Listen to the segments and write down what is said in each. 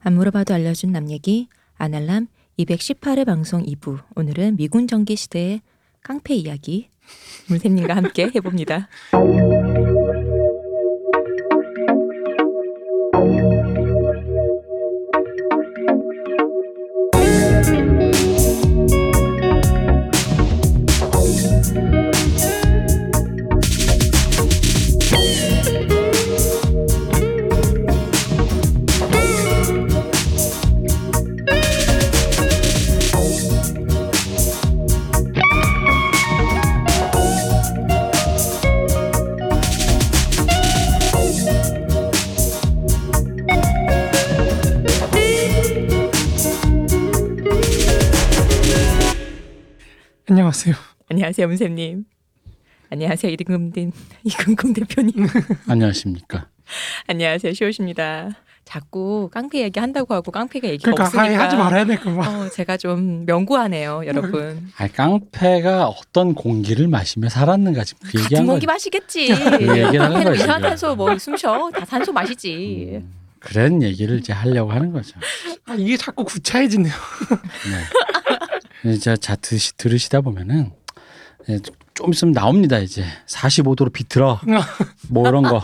안 물어봐도 알려준 남 얘기 아날람 218회 방송 2부 오늘은 미군 전기 시대의 깡패 이야기 물샘님과 함께 해봅니다. 안녕하세요 문샘님. 안녕하세요 이금금 이금금 대표님. 안녕하십니까. 안녕하세요 시옷입니다. 자꾸 깡패 얘기 한다고 하고 깡패가 얘기가 그러니까 없으니까 하이 하지 말아야 될 거. 막. 어, 제가 좀 명구하네요 여러분. 아 깡패가 어떤 공기를 마시며 살았는가 지금 그 같은 얘기한 공기 거죠. 마시겠지. 얘기를 하는 깡패는 거지, 이산화탄소 뭐 숨쉬어 다 산소 마시지. 음, 그런 얘기를 이제 하려고 하는 거죠. 아, 이게 자꾸 구차해지네요. 네. 이제 자 드시, 들으시다 보면은 예, 좀 있으면 나옵니다 이제 45도로 비틀어 뭐 이런 거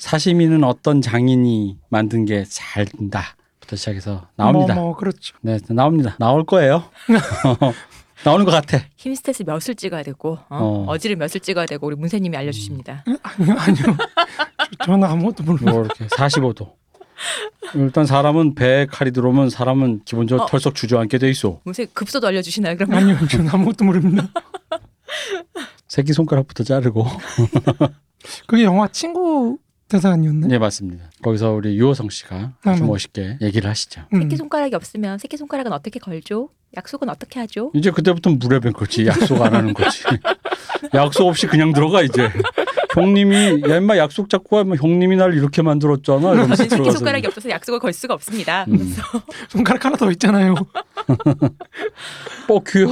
사시미는 어떤 장인이 만든 게잘 된다부터 시작해서 나옵니다. 뭐, 뭐 그렇죠. 네 나옵니다. 나올 거예요. 나오는 것 같아. 힘스탯을 몇을 찍어야 되고 어? 어. 어. 지를 몇을 찍어야 되고 우리 문세님이 알려주십니다. 아니요, 아니요. 저- 저는 아무것도 몰라요. 뭐 이렇게 45도. 일단 사람은 배에 칼이 들어오면 사람은 기본적으로 어. 털썩 주저앉게 돼 있어. 문세 급소도 알려주시나요? 그러면 아니요, 저는 아무것도 모릅니다. 새끼 손가락부터 자르고. 그게 영화 친구 대사 아니었나요? 네 맞습니다. 거기서 우리 유호성 씨가 아, 아주 맞- 멋있게 얘기를 하시죠. 음. 새끼 손가락이 없으면 새끼 손가락은 어떻게 걸죠? 약속은 어떻게 하죠? 이제 그때부터 무례변 거지. 약속 안 하는 거지. 약속 없이 그냥 들어가 이제. 형님이 야 임마 약속 잡고 하면 형님이 날 이렇게 만들었잖아. 이러면서 새끼 들어가서. 손가락이 없어서 약속을 걸 수가 없습니다. 음. 그래서 손가락 하나 더 있잖아요. 뻑큐요.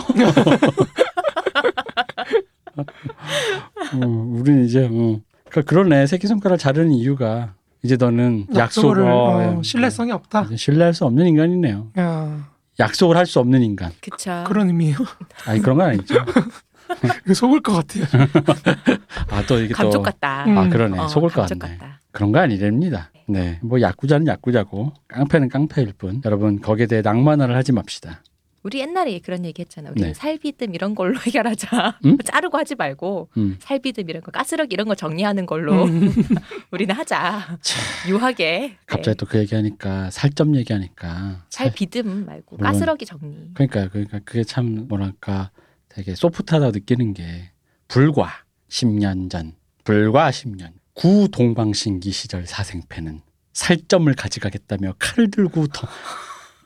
어, 우린 이제 어. 그러니까 그러네 새끼 손가락 자르는 이유가 이제 너는 약속을 약속을 어, 어, 예. 신뢰성이 없다. 이제 신뢰할 수 없는 인간이네요. 야, 약속을 할 수 없는 인간. 그쵸. 그런 의미예요. 아니 그런 건 아니죠. 속을 것 같아요. 아 또 이게 감쪽 또 같다. 음. 아 그러네 어, 속을 것 감쪽 같네. 같다. 그런 거 아니랍니다. 네, 뭐 야구자는 야구자고 깡패는 깡패일 뿐. 여러분 거기에 대해 낭만화를 하지 맙시다. 우리 옛날에 그런 얘기 했잖아. 우리 네. 살비듬 이런 걸로 해결하자. 음? 자르고 하지 말고 음. 살비듬 이런 거 가스력 이런 거 정리하는 걸로 음. 우리는 하자. 유하게. 갑자기 네. 또그 얘기하니까 살점 얘기하니까 살- 살비듬 말고 물론- 가스력이 정리. 그러니까 그러니까 그게 참 뭐랄까 되게 소프트하다 느끼는 게 불과 10년 전 불과 10년 구 동방신기 시절 사생패는 살점을 가져가겠다며 칼을 들고 덤,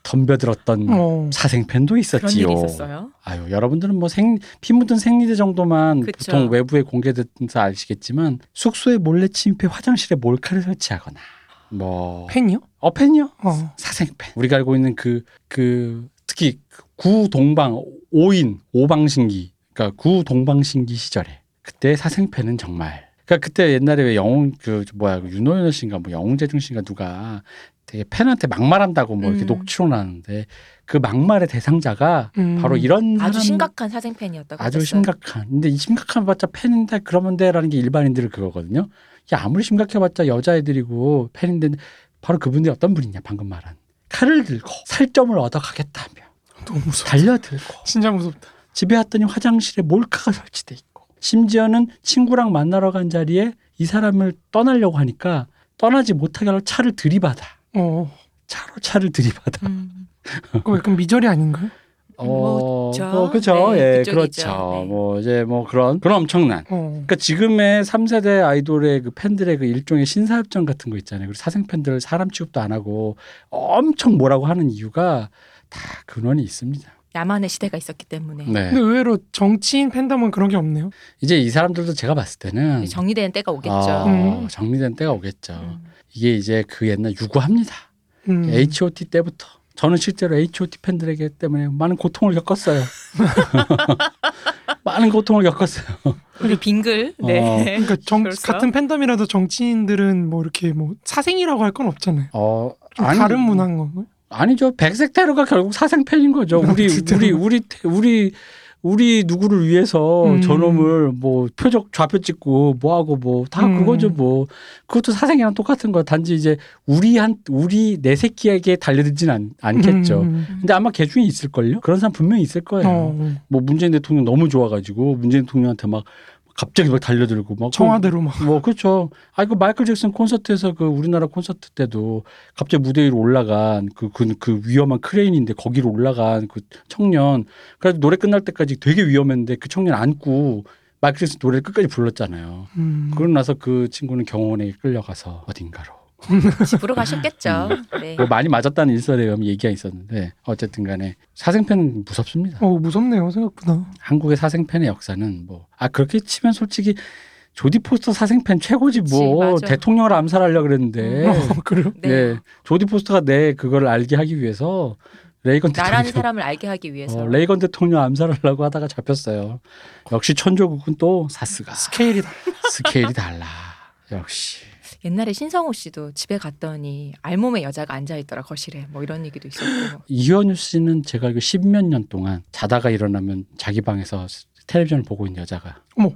덤벼들었던 어. 사생팬도 그런 있었지요. 일이 있었어요. 아유 여러분들은 뭐 생 피 묻은 생리대 정도만 그쵸. 보통 외부에 공개돼서 아시겠지만 숙소에 몰래 침입해 화장실에 몰카를 설치하거나 뭐 팬이요? 어 팬이요? 어. 사생팬 우리가 알고 있는 그 그 특히 구동방 오인 오방신기 그러니까 구동방신기 시절에 그때 사생팬은 정말 그러니까 그때 옛날에 왜 영웅 그 뭐야 그 윤호연 씨인가 뭐 영웅재중 씨인가 누가 되게 팬한테 막말한다고 뭐 이렇게 음. 녹취록 나는데 그 막말의 대상자가 음. 바로 이런 아주 사람- 심각한 사생 팬이었다고 아주 하셨어요. 심각한. 근데 이 심각한 봤자 팬인데 그러면 돼라는 게 일반인들 그거거든요. 야 아무리 심각해봤자 여자애들이고 팬인데 바로 그분들이 어떤 분이냐 방금 말한 칼을 들고 살점을 얻어가겠다며 너무 무섭다. 달려들고 진짜 무섭다. 집에 왔더니 화장실에 몰카가 설치돼 있고 심지어는 친구랑 만나러 간 자리에 이 사람을 떠나려고 하니까 떠나지 못하게 하려고 차를 들이받아. 어. 차로 차를 들이받아. 음. 그거 약간 미저리 아닌가요? 어, 뭐죠? 뭐 그죠. 네, 예, 그쪽이죠. 그렇죠. 네. 뭐 이제 뭐 그런 그런 엄청난 어. 그러니까 지금의 3세대 아이돌의 그 팬들의 그 일종의 신사협정 같은 거 있잖아요. 그리고 사생 팬들 사람 취급도 안 하고 엄청 뭐라고 하는 이유가 다 근원이 있습니다. 야만의 시대가 있었기 때문에 네. 근데 의외로 정치인 팬덤은 그런 게 없네요. 이제 이 사람들도 제가 봤을 때는 정리되는 때가 오겠죠. 어, 음. 정리된 때가 오겠죠. 음. 이게 이제 그 옛날 유구합니다. 음. H.O.T 때부터 저는 실제로 H.O.T 팬들에게 때문에 많은 고통을 겪었어요. 많은 고통을 겪었어요. 우리 빙글. 어. 네. 그러니까 정, 그렇죠? 같은 팬덤이라도 정치인들은 뭐 이렇게 뭐 사생이라고 할 건 없잖아요. 어좀 아니, 다른 문화인 건가요? 아니죠. 백색 테러가 결국 사생팬인 거죠. 우리? 우리 우리 테- 우리 우리 누구를 위해서 음. 저놈을 뭐 표적 좌표 찍고 뭐 하고 뭐다 음. 그거죠 뭐 그것도 사생이랑 똑같은 거 단지 이제 우리 한 우리 내 새끼에게 달려들진 않, 않겠죠. 음. 근데 아마 개 중에 있을걸요? 그런 사람 분명히 있을 거예요. 어, 뭐 문재인 대통령 너무 좋아가지고 문재인 대통령한테 막 갑자기 막 달려들고 막 청와대로 막. 뭐 그렇죠. 아 이거 마이클 잭슨 콘서트에서 그 우리나라 콘서트 때도 갑자기 무대 위로 올라간 그그 그 위험한 크레인인데 거기로 올라간 그 청년 그래서 노래 끝날 때까지 되게 위험했는데 그 청년 안고 마이클 잭슨 노래를 끝까지 불렀잖아요. 음. 그러고 나서 그 친구는 경호원에게 끌려가서 어딘가로 집으로 가셨겠죠. 네. 뭐 많이 맞았다는 일설에 의하면 얘기가 있었는데 어쨌든 간에 사생팬은 무섭습니다. 어 무섭네요 생각보다. 한국의 사생팬의 역사는 뭐 아 그렇게 치면 솔직히 조디 포스터 사생팬 최고지 뭐 그치. 대통령을 암살하려 그랬는데 어, 그래요? 네. 네. 조디 포스터가 내 그걸 알게 하기 위해서 레이건 나라는 대통령 사람을 알게 하기 위해서. 어, 레이건 대통령 암살하려고 하다가 잡혔어요. 역시 천조국은 또 さすが 스케일이 다. 스케일이 달라. 역시 옛날에 신성호 씨도 집에 갔더니 알몸에 여자가 앉아 있더라 거실에 뭐 이런 얘기도 있었고. 이현우 씨는 제가 알고 십몇 년 동안 자다가 일어나면 자기 방에서 텔레비전을 보고 있는 여자가 어머.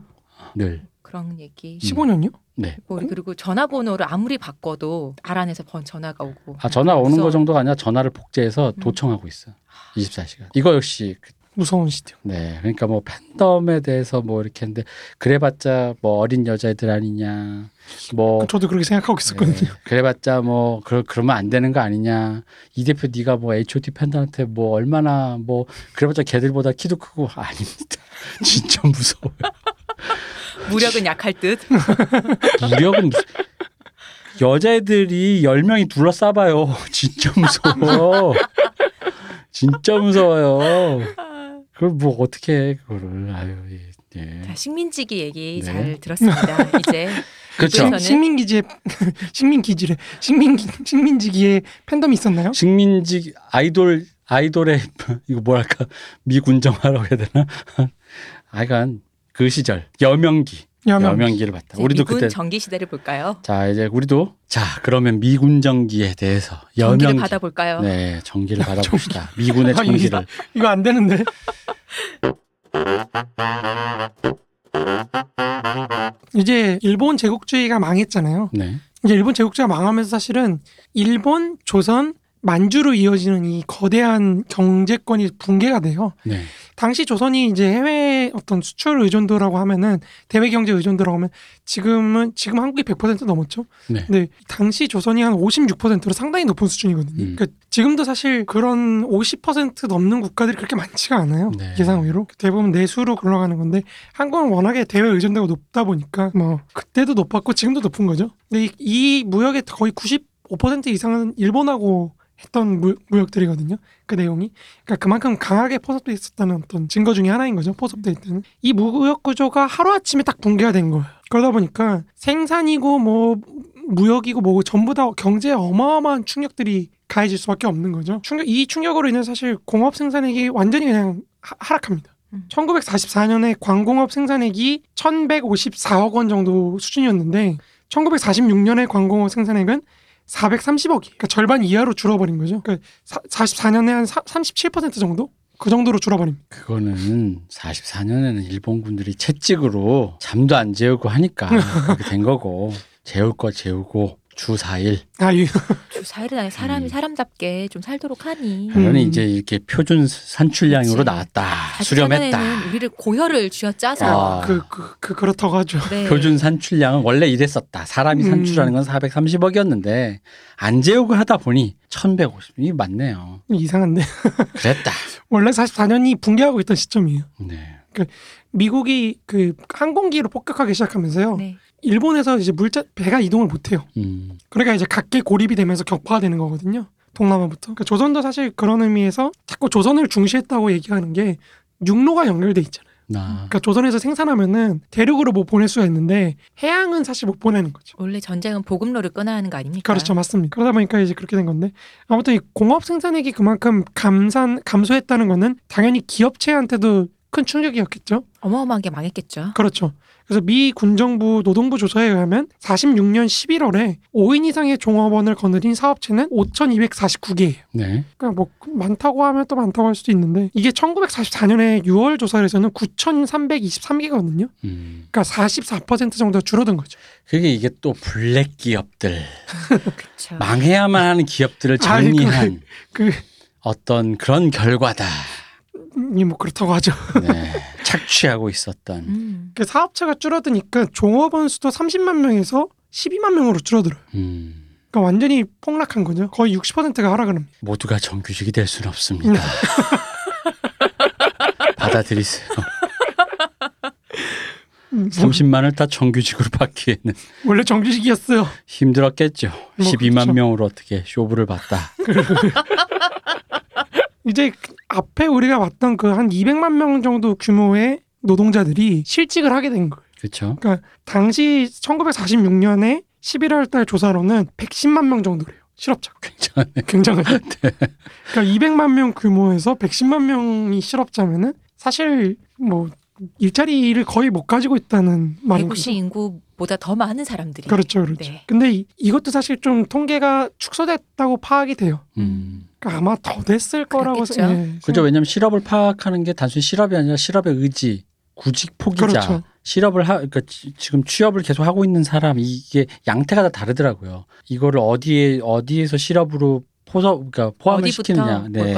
늘 그런 얘기. 15년이요? 네. 뭐 그리고 전화번호를 아무리 바꿔도 알아내서 번 전화가 오고. 아 전화 오는 무서워. 거 정도가 아니라 전화를 복제해서 음. 도청하고 있어. 24시간. 이거 역시 그- 무서운 시대요. 네. 그러니까 뭐 팬덤에 대해서 뭐 이렇게 했는데 그래봤자 뭐 어린 여자애들 아니냐. 뭐 저도 그렇게 생각하고 있었거든요. 네, 그래봤자 뭐 그러, 그러면 안 되는 거 아니냐. 이 대표 네가 뭐 H.O.T 팬들한테 뭐 얼마나 뭐 그래봤자 걔들보다 키도 크고 아닙니다. 진짜 무서워요. 무력은 약할 듯. 무력은 여자애들이 열 명이 둘러싸봐요. 진짜 무서워. 진짜 무서워요. 그걸 뭐 어떻게 해 그거를 아유 예. 예. 자, 식민지기 얘기 네. 잘 들었습니다. 이제 그렇죠. 저는- 식민 기지에 식민 기지래 식민 식민지기에 팬덤이 있었나요? 식민지 아이돌 아이돌의 이거 뭐랄까 미군정화라고 해야 되나? 하여간 그 시절 여명기 여명. 여명기를 봤다. 우리도 미군 그때 전기 시대를 볼까요? 자 이제 우리도 자 그러면 미군정기에 대해서 전기를 여명기 받아볼까요? 네 전기를 받아봅시다. 미군의 아, 전기를 이거 안 되는데. 이제 일본 제국주의가 망했잖아요. 네 이제 일본 제국주의가 망하면서 사실은 일본, 조선, 만주로 이어지는 이 거대한 경제권이 붕괴가 돼요. 네. 당시 조선이 이제 해외 어떤 수출 의존도라고 하면은 대외 경제 의존도라고 하면 지금은 지금 한국이 100% 넘었죠. 네. 근데 당시 조선이 한 56%로 상당히 높은 수준이거든요. 음. 그러니까 지금도 사실 그런 50% 넘는 국가들이 그렇게 많지가 않아요. 네. 예상 외로 대부분 내수로 굴러가는 건데 한국은 워낙에 대외 의존도가 높다 보니까 뭐 그때도 높았고 지금도 높은 거죠. 근데 이, 이 무역의 거의 95% 이상은 일본하고 했던 무, 무역들이거든요. 그 내용이 그러니까 그만큼 강하게 포섭돼 있었다는 어떤 증거 중에 하나인 거죠. 포섭돼 있다는 이 무역 구조가 하루 아침에 딱 붕괴가 된 거예요. 그러다 보니까 생산이고 뭐 무역이고 뭐고 전부 다 경제에 어마어마한 충격들이 가해질 수밖에 없는 거죠. 충격 이 충격으로 인해 사실 공업 생산액이 완전히 그냥 하, 하락합니다. 음. 1944년에 광공업 생산액이 1,154억 원 정도 수준이었는데 1946년에 광공업 생산액은 430억이 그러니까 절반 이하로 줄어버린 거죠. 그러니까 44년에 한 37% 정도 그 정도로 줄어버립니다. 그거는 44년에는 일본군들이 채찍으로 잠도 안 재우고 하니까 그렇게 된 거고 재울 거 재우고 주 4일 아, 이 주 사일은 아니 사람이 음. 사람답게 좀 살도록 하니. 그러니 음. 이제 이렇게 표준 산출량으로 그치. 나왔다 수렴했다 우리를 고혈을 쥐어짜서 아. 그, 그, 그 그렇다고 하죠. 네. 표준 산출량은 원래 이랬었다 사람이 음. 산출하는 건 430억이었는데 안 재우고 하다 보니 1150 이게 맞네요 이상한데 그랬다 원래 44년이 붕괴하고 있던 시점이에요. 네 미국이 그 항공기로 폭격하기 시작하면서요. 네. 일본에서 이제 물자 배가 이동을 못 해요. 음. 그러니까 이제 각계 고립이 되면서 격파가 되는 거거든요. 동남아부터. 그러니까 조선도 사실 그런 의미에서 자꾸 조선을 중시했다고 얘기하는 게 육로가 연결돼 있잖아요. 나 그러니까 조선에서 생산하면은 대륙으로 뭐 보낼 수가 있는데 해양은 사실 못 보내는 거죠. 원래 전쟁은 보급로를 끊어야 하는 거 아닙니까? 그렇죠, 맞습니다. 그러다 보니까 이제 그렇게 된 건데 아무튼 이 공업 생산액이 그만큼 감산 감소했다는 거는 당연히 기업체한테도 큰 충격이었겠죠. 어마어마하게 망했겠죠. 그렇죠. 그래서 미 군정부 노동부 조사에 의하면 46년 11월에 5인 이상의 종업원을 거느린 사업체는 5,249개예요. 네. 그러니까 뭐 많다고 하면 또 많다고 할 수도 있는데 이게 1944년에 6월 조사에서는 9,323개거든요. 음. 그러니까 44% 정도 줄어든 거죠. 그게 이게 또 블랙 기업들 그렇죠. 망해야만 하는 기업들을 아이, 그- 정리한 그 어떤 그런 결과다. 이뭐 그렇다고 하죠. 네. 착취하고 있었던. 음. 그 사업체가 줄어드니까 종업원 수도 30만 명에서 12만 명으로 줄어들어요. 음. 그러니까 완전히 폭락한 거죠. 거의 60%가 하락을 합니다. 모두가 정규직이 될 수는 없습니다. 받아들이세요. 음, 뭐, 30만을 다 정규직으로 받기에는 원래 정규직이었어요. 힘들었겠죠. 뭐 12만 그렇죠. 명으로 어떻게 쇼부를 봤다. 이제 그 앞에 우리가 봤던 그 한 200만 명 정도 규모의 노동자들이 실직을 하게 된 거예요. 그렇죠. 그러니까 당시 1946년에 11월 달 조사로는 110만 명 정도래요. 실업자가. 괜찮아요. 굉장하죠. 그러니까 200만 명 규모에서 110만 명이 실업자면은 사실 뭐 일자리를 거의 못 가지고 있다는 말인 거죠. 대구시 인구보다 더 많은 사람들이. 그렇죠, 그렇죠. 네. 근데 이, 이것도 사실 좀 통계가 축소됐다고 파악이 돼요. 음. 그러니까 아마 더 됐을 거라고 그렇겠죠. 생- 예, 그죠. 왜냐하면 실업을 파악하는 게 단순히 실업이 아니라 실업의 의지, 구직 포기자, 그렇죠. 실업을 하, 그러니까 지- 지금 취업을 계속 하고 있는 사람 이게 양태가 다 다르더라고요. 이거를 어디에 어디에서 실업으로 포서 그러니까 포함을 시키느냐. 네.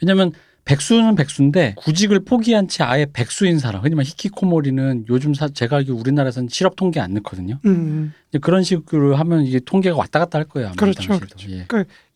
왜냐면 백수는 백수인데 구직을 포기한 채 아예 백수인 사람. 흔히 말 히키코모리는 요즘 사, 제가 알기로 우리나라에서는 실업 통계 안 넣거든요. 음, 그런 식으로 하면 이게 통계가 왔다 갔다 할 거예요. 아마 그렇죠. 그렇죠. 예.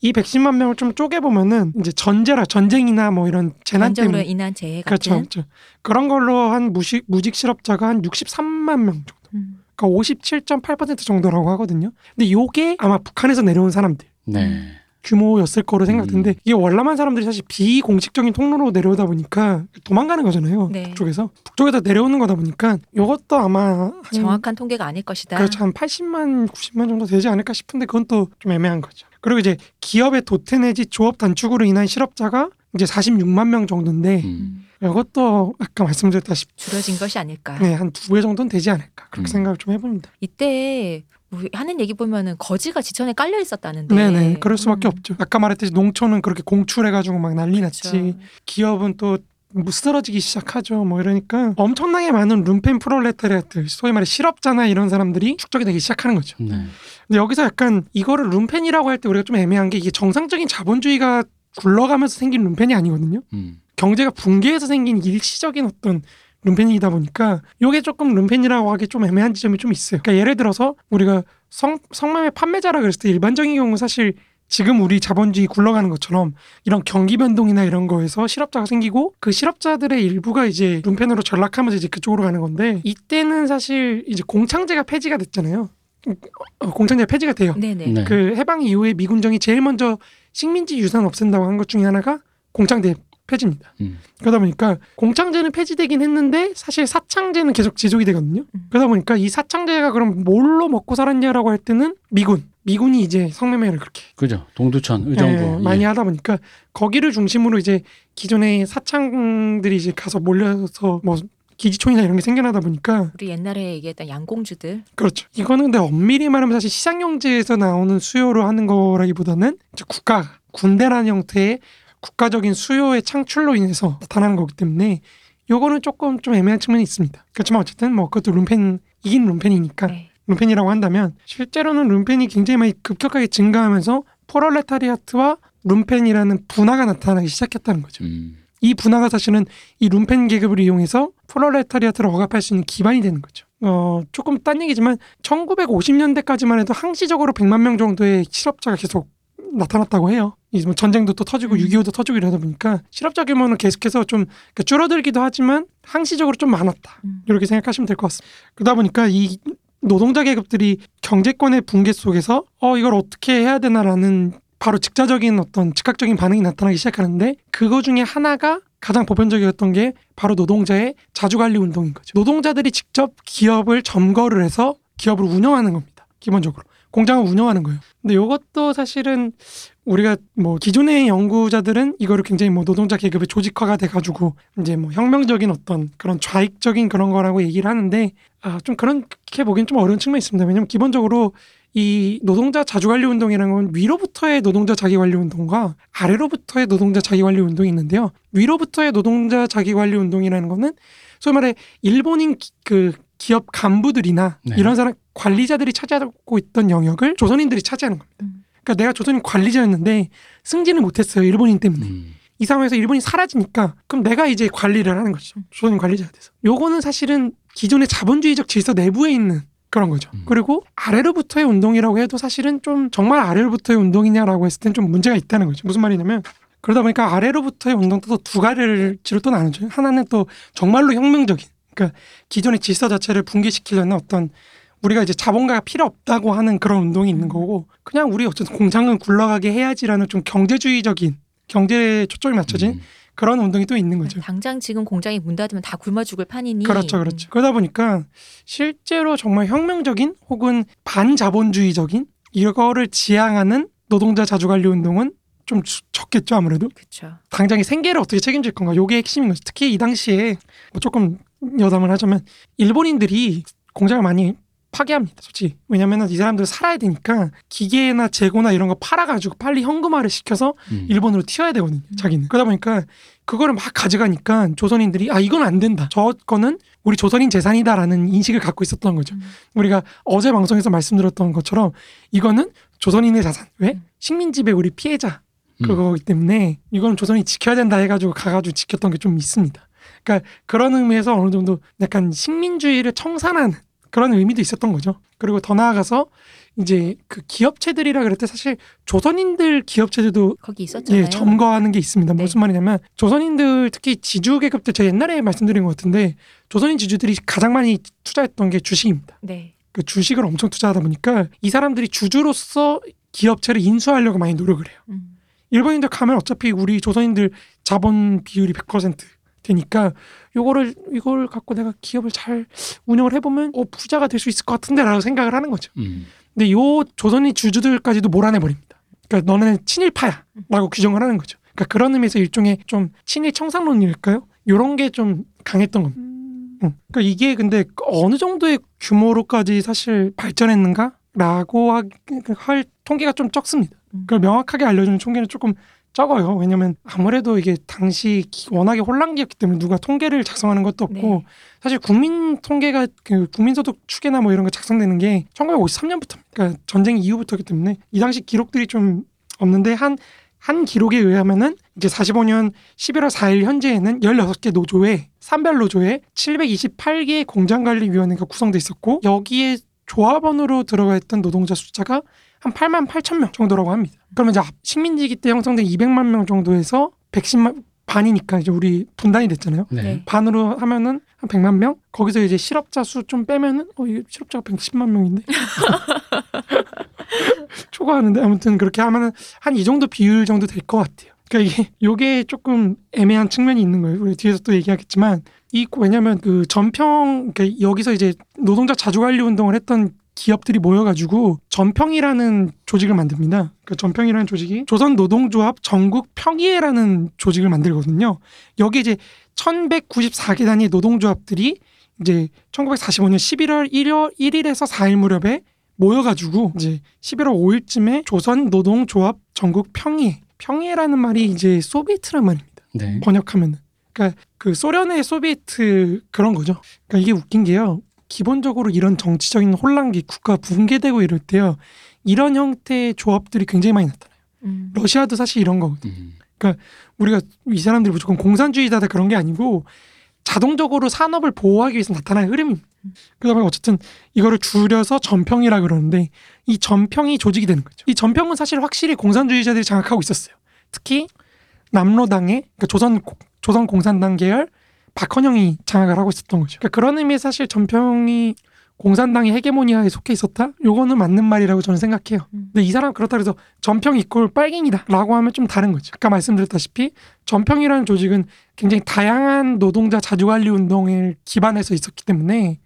이 110만 명을 좀 쪼개 보면은 이제 전제라 전쟁이나 뭐 이런 재난 때문에 인한 재해 그렇죠, 같은. 그렇죠. 그런 걸로 한 무식 무직 실업자가 한 63만 명 정도. 음. 그러니까 57.8% 정도라고 하거든요. 근데 요게 아마 북한에서 내려온 사람들 네. 규모였을 거로 생각되는데 음. 이게 월남한 사람들이 사실 비공식적인 통로로 내려오다 보니까 도망가는 거잖아요. 네. 북쪽에서 북쪽에서 내려오는 거다 보니까 이것도 아마 한 정확한 통계가 아닐 것이다. 그렇죠 한 80만 90만 정도 되지 않을까 싶은데 그건 또 좀 애매한 거죠. 그리고 이제 기업의 도태 내지 조업 단축으로 인한 실업자가 이제 46만 명 정도인데 음. 음. 이것도 아까 말씀드렸다시피 줄어진 것이 아닐까. 네, 한 두 배 정도는 되지 않을까 그렇게 음. 생각을 좀 해봅니다. 이때 뭐 하는 얘기 보면은 거지가 지천에 깔려 있었다는데. 네네 그럴 수밖에 음. 없죠. 아까 말했듯이 농촌은 그렇게 공출해가지고 막 난리 났지. 그렇죠. 기업은 또 무스러지기 시작하죠. 뭐 이러니까 엄청나게 많은 룸펜 프롤레타리아트, 소위 말해 실업자나 이런 사람들이 축적이 되기 시작하는 거죠. 네. 근데 여기서 약간 이거를 룸펜이라고 할 때 우리가 좀 애매한 게 이게 정상적인 자본주의가 굴러가면서 생긴 룸펜이 아니거든요. 음. 경제가 붕괴해서 생긴 일시적인 어떤 룸펜이다 보니까 요게 조금 룸펜이라고 하기 좀 애매한 지점이 좀 있어요. 그러니까 예를 들어서 우리가 성, 성매매 판매자라 그랬을 때 일반적인 경우 사실 지금 우리 자본주의 굴러가는 것처럼 이런 경기 변동이나 이런 거에서 실업자가 생기고 그 실업자들의 일부가 이제 룸펜으로 전락하면서 이제 그쪽으로 가는 건데 이때는 사실 이제 공창제가 폐지가 됐잖아요. 어, 공창제가 폐지가 돼요. 네네. 네. 그 해방 이후에 미군정이 제일 먼저 식민지 유산 없앤다고 한 것 중에 하나가 공창제 폐지입니다. 음. 그러다 보니까 공창제는 폐지되긴 했는데 사실 사창제는 계속 지속이 되거든요. 음. 그러다 보니까 이 사창제가 그럼 뭘로 먹고 살았냐라고 할 때는 미군, 미군이 이제 성매매를 그렇게 그죠. 동두천 의정부 예, 예. 많이 하다 보니까 거기를 중심으로 이제 기존의 사창들이 이제 가서 몰려서 뭐 기지촌이나 이런 게 생겨나다 보니까 우리 옛날에 얘기했던 양공주들. 그렇죠. 이거는 근데 엄밀히 말하면 사실 시장 경제에서 나오는 수요로 하는 거라기보다는 국가 군대라는 형태의 국가적인 수요의 창출로 인해서 나타나는 거기 때문에 요거는 조금 좀 애매한 측면이 있습니다. 그렇지만 어쨌든 뭐 그것도 룸펜 이긴 룸펜이니까 네. 룸펜이라고 한다면 실제로는 룸펜이 굉장히 많이 급격하게 증가하면서 포럴레타리아트와 룸펜이라는 분화가 나타나기 시작했다는 거죠. 음. 이 분화가 사실은 이 룸펜 계급을 이용해서 프롤레타리아트를 억압할 수 있는 기반이 되는 거죠. 어, 조금 딴 얘기지만 1950년대까지만 해도 항시적으로 100만 명 정도의 실업자가 계속 나타났다고 해요. 이뭐 전쟁도 또 터지고 음. 6.25도 터지고 이러다 보니까 실업자 규모는 계속해서 좀 그러니까 줄어들기도 하지만 항시적으로 좀 많았다. 음. 이렇게 생각하시면 될 것 같습니다. 그러다 보니까 이 노동자 계급들이 경제권의 붕괴 속에서 어 이걸 어떻게 해야 되나라는 바로 직자적인 어떤 즉각적인 반응이 나타나기 시작하는데 그거 중에 하나가 가장 보편적이었던 게 바로 노동자의 자주관리 운동인 거죠. 노동자들이 직접 기업을 점거를 해서 기업을 운영하는 겁니다. 기본적으로 공장을 운영하는 거예요. 근데 이것도 사실은 우리가 뭐 기존의 연구자들은 이거를 굉장히 뭐 노동자 계급의 조직화가 돼가지고 이제 뭐 혁명적인 어떤 그런 좌익적인 그런 거라고 얘기를 하는데 아 좀 그렇게 보기엔 좀 어려운 측면이 있습니다. 왜냐면 기본적으로 이 노동자 자주관리 운동이라는 건 위로부터의 노동자 자기관리 운동과 아래로부터의 노동자 자기관리 운동이 있는데요. 위로부터의 노동자 자기관리 운동이라는 거는 소위 말해 일본인 기- 그 기업 간부들이나 네. 이런 사람 관리자들이 차지하고 있던 영역을 조선인들이 차지하는 겁니다. 음. 그러니까 내가 조선인 관리자였는데 승진을 못했어요 일본인 때문에 음. 이 상황에서 일본이 사라지니까 그럼 내가 이제 관리를 하는 거죠 조선인 관리자가 돼서 요거는 사실은 기존의 자본주의적 질서 내부에 있는 그런 거죠 음. 그리고 아래로부터의 운동이라고 해도 사실은 좀 정말 아래로부터의 운동이냐라고 했을 땐 좀 문제가 있다는 거죠 무슨 말이냐면 그러다 보니까 아래로부터의 운동도 또두 가지로 또 나누죠 하나는 또 정말로 혁명적인 그러니까 기존의 질서 자체를 붕괴시키려는 어떤 우리가 이제 자본가가 필요 없다고 하는 그런 운동이 있는 거고 그냥 우리 어쨌든 공장은 굴러가게 해야지라는 좀 경제주의적인 경제에 초점이 맞춰진 음. 그런 운동이 또 있는 거죠. 당장 지금 공장이 문 닫으면 다 굶어 죽을 판이니. 그렇죠, 그렇죠. 그러다 보니까 실제로 정말 혁명적인 혹은 반자본주의적인 이거를 지향하는 노동자 자주관리 운동은 좀 주- 적겠죠 아무래도 그렇죠. 당장의 생계를 어떻게 책임질 건가 요게 핵심인 거죠. 특히 이 당시에 뭐 조금 여담을 하자면 일본인들이 공장을 많이 파괴합니다. 솔직히 왜냐면은 이 사람들 살아야 되니까 기계나 재고나 이런 거 팔아가지고 빨리 현금화를 시켜서 음. 일본으로 튀어야 되거든요. 자기는 그러다 보니까 그거를 막 가져가니까 조선인들이 아 이건 안 된다. 저 거는 우리 조선인 재산이다라는 인식을 갖고 있었던 거죠. 음. 우리가 어제 방송에서 말씀드렸던 것처럼 이거는 조선인의 자산. 왜? 음. 식민지배 우리 피해자 음. 그거기 때문에 이거는 조선이 지켜야 된다 해가지고 가가지고 지켰던 게 좀 있습니다. 그러니까 그런 의미에서 어느 정도 약간 식민주의를 청산하는 그런 의미도 있었던 거죠. 그리고 더 나아가서 이제 그 기업체들이라 그럴 때 사실 조선인들 기업체들도 거기 있었잖아요. 예, 점거하는 게 있습니다. 네. 무슨 말이냐면 조선인들 특히 지주 계급들 제가 옛날에 말씀드린 것 같은데 조선인 지주들이 가장 많이 투자했던 게 주식입니다. 네. 그 주식을 엄청 투자하다 보니까 이 사람들이 주주로서 기업체를 인수하려고 많이 노력을 해요. 음. 일본인들 가면 어차피 우리 조선인들 자본 비율이 100% 되니까 요거를 이걸 갖고 내가 기업을 잘 운영을 해보면 어 부자가 될 수 있을 것 같은데라고 생각을 하는 거죠. 음. 근데 요 조선인 주주들까지도 몰아내 버립니다. 그러니까 너는 친일파야라고 규정을 하는 거죠. 그러니까 그런 의미에서 일종의 좀 친일 청산론일까요? 요런 게 좀 강했던 겁니다. 음. 응. 그러니까 이게 근데 어느 정도의 규모로까지 사실 발전했는가라고 하- 할 통계가 좀 적습니다. 음. 그걸 명확하게 알려주는 통계는 조금 적어요. 왜냐면 아무래도 이게 당시 기- 워낙에 혼란기였기 때문에 누가 통계를 작성하는 것도 없고 네. 사실 국민 통계가 그 국민소득 추계나 뭐 이런 거 작성되는 게 1953년부터입니다. 그러니까 전쟁 이후부터기 때문에 이 당시 기록들이 좀 없는데 한한 기록에 의하면은 이제 45년 11월 4일 현재에는 16개 노조에 산별 노조에 728개의 공장관리위원회가 구성돼 있었고 여기에 조합원으로 들어가 있던 노동자 숫자가 한 8만 8천 명 정도라고 합니다. 그러면 이제 식민지기 때 형성된 200만 명 정도에서 110만 반이니까 이제 우리 분단이 됐잖아요. 네. 네. 반으로 하면은 한 100만 명? 거기서 이제 실업자 수 좀 빼면은 어, 이 실업자가 110만 명인데. 초과하는데 아무튼 그렇게 하면은 한 이 정도 비율 정도 될 것 같아요. 그러니까 이게 요게 조금 애매한 측면이 있는 거예요. 우리 뒤에서 또 얘기하겠지만 이 왜냐면 그 전평 그러니까 여기서 이제 노동자 자주관리 운동을 했던 기업들이 모여가지고 전평이라는 조직을 만듭니다. 그 전평이라는 조직이 조선 노동조합 전국 평의회라는 조직을 만들거든요. 여기 이제 1194개 단위의 노동조합들이 이제 1945년 11월 1일, 1일에서 4일 무렵에 모여가지고 이제 11월 5일쯤에 조선 노동조합 전국 평의회 평의회라는 말이 이제 소비에트란 말입니다. 네. 번역하면은 그러니까 그 소련의 소비에트 그런 거죠. 그러니까 이게 웃긴 게요. 기본적으로 이런 정치적인 혼란기 국가 붕괴되고 이럴 때요. 이런 형태의 조합들이 굉장히 많이 나타나요. 음. 러시아도 사실 이런 거거든요. 음. 우리가 이 사람들이 무조건 공산주의자다 그런 게 아니고 자동적으로 산업을 보호하기 위해서 나타나는 흐름입니다. 그다음에 어쨌든 이거를 줄여서 전평이라 그러는데 이 전평이 조직이 되는 거죠. 이 전평은 사실 확실히 공산주의자들이 장악하고 있었어요. 특히 남로당의 그러니까 조선 고- 조선 공산당 계열 박헌영이 장악을 하고 있었던 거죠. 그러니까 그런 의미에서 사실 전평이 공산당의 헤게모니아에 속해 있었다. 요거는 맞는 말이라고 저는 생각해요. 음. 근데 이 사람 그렇다 그래서 전평 이꼴 빨갱이다 라고 하면 좀 다른 거죠. 아까 말씀드렸다시피 전평이라는 조직은 굉장히 다양한 노동자 자주관리 운동을 기반해서 있었기 때문에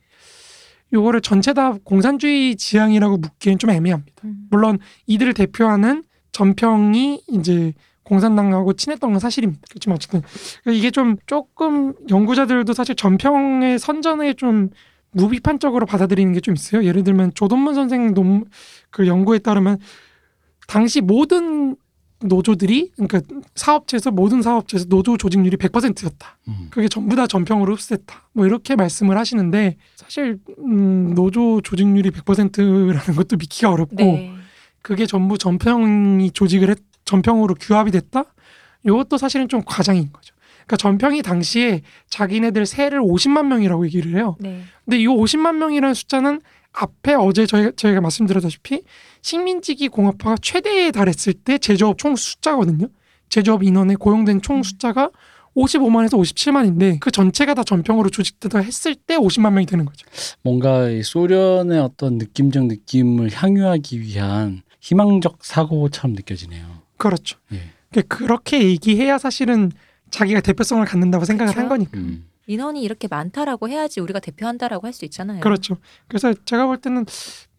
요거를 전체 다 공산주의 지향이라고 묻기엔 좀 애매합니다. 음. 물론 이들을 대표하는 전평이 이제 공산당하고 친했던 건 사실입니다. 그렇지만 어쨌든 이게 좀 조금 연구자들도 사실 전평의 선전에 좀 무비판적으로 받아들이는 게 좀 있어요. 예를 들면 조동문 선생 논, 그 연구에 따르면 당시 모든 노조들이 그러니까 사업체에서 모든 사업체에서 노조 조직률이 100%였다. 음. 그게 전부 다 전평으로 흡수됐다. 뭐 이렇게 말씀을 하시는데 사실 음, 노조 조직률이 100%라는 것도 믿기가 어렵고 네. 그게 전부 전평이 조직을 했, 전평으로 규합이 됐다? 이것도 사실은 좀 과장인 거죠. 그러니까 전평이 당시에 자기네들 세를 50만 명이라고 얘기를 해요. 네. 근데 이 50만 명이라는 숫자는 앞에 어제 저희, 저희가 말씀드렸다시피 식민지기 공업화가 최대에 달했을 때 제조업 총 숫자거든요. 제조업 인원에 고용된 총 숫자가 55만에서 57만인데 그 전체가 다 전평으로 조직되다 했을 때 50만 명이 되는 거죠. 뭔가 이 소련의 어떤 느낌적 느낌을 향유하기 위한 희망적 사고처럼 느껴지네요. 그렇죠. 예. 그러니까 그렇게 얘기해야 사실은 자기가 대표성을 갖는다고 생각을 그렇죠. 한 거니까. 음. 인원이 이렇게 많다라고 해야지 우리가 대표한다라고 할 수 있잖아요. 그렇죠. 그래서 제가 볼 때는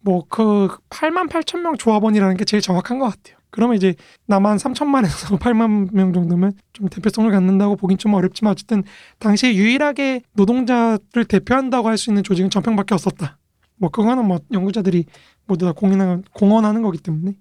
뭐 그 8만 8천 명 조합원이라는 게 제일 정확한 것 같아요. 그러면 이제 남한 3천만에서 8만 명 정도면 좀 대표성을 갖는다고 보긴 좀 어렵지만 어쨌든 당시에 유일하게 노동자를 대표한다고 할 수 있는 조직은 전평밖에 없었다. 뭐 그거는 뭐 연구자들이 모두 다 공인하, 공언하는 거기 때문에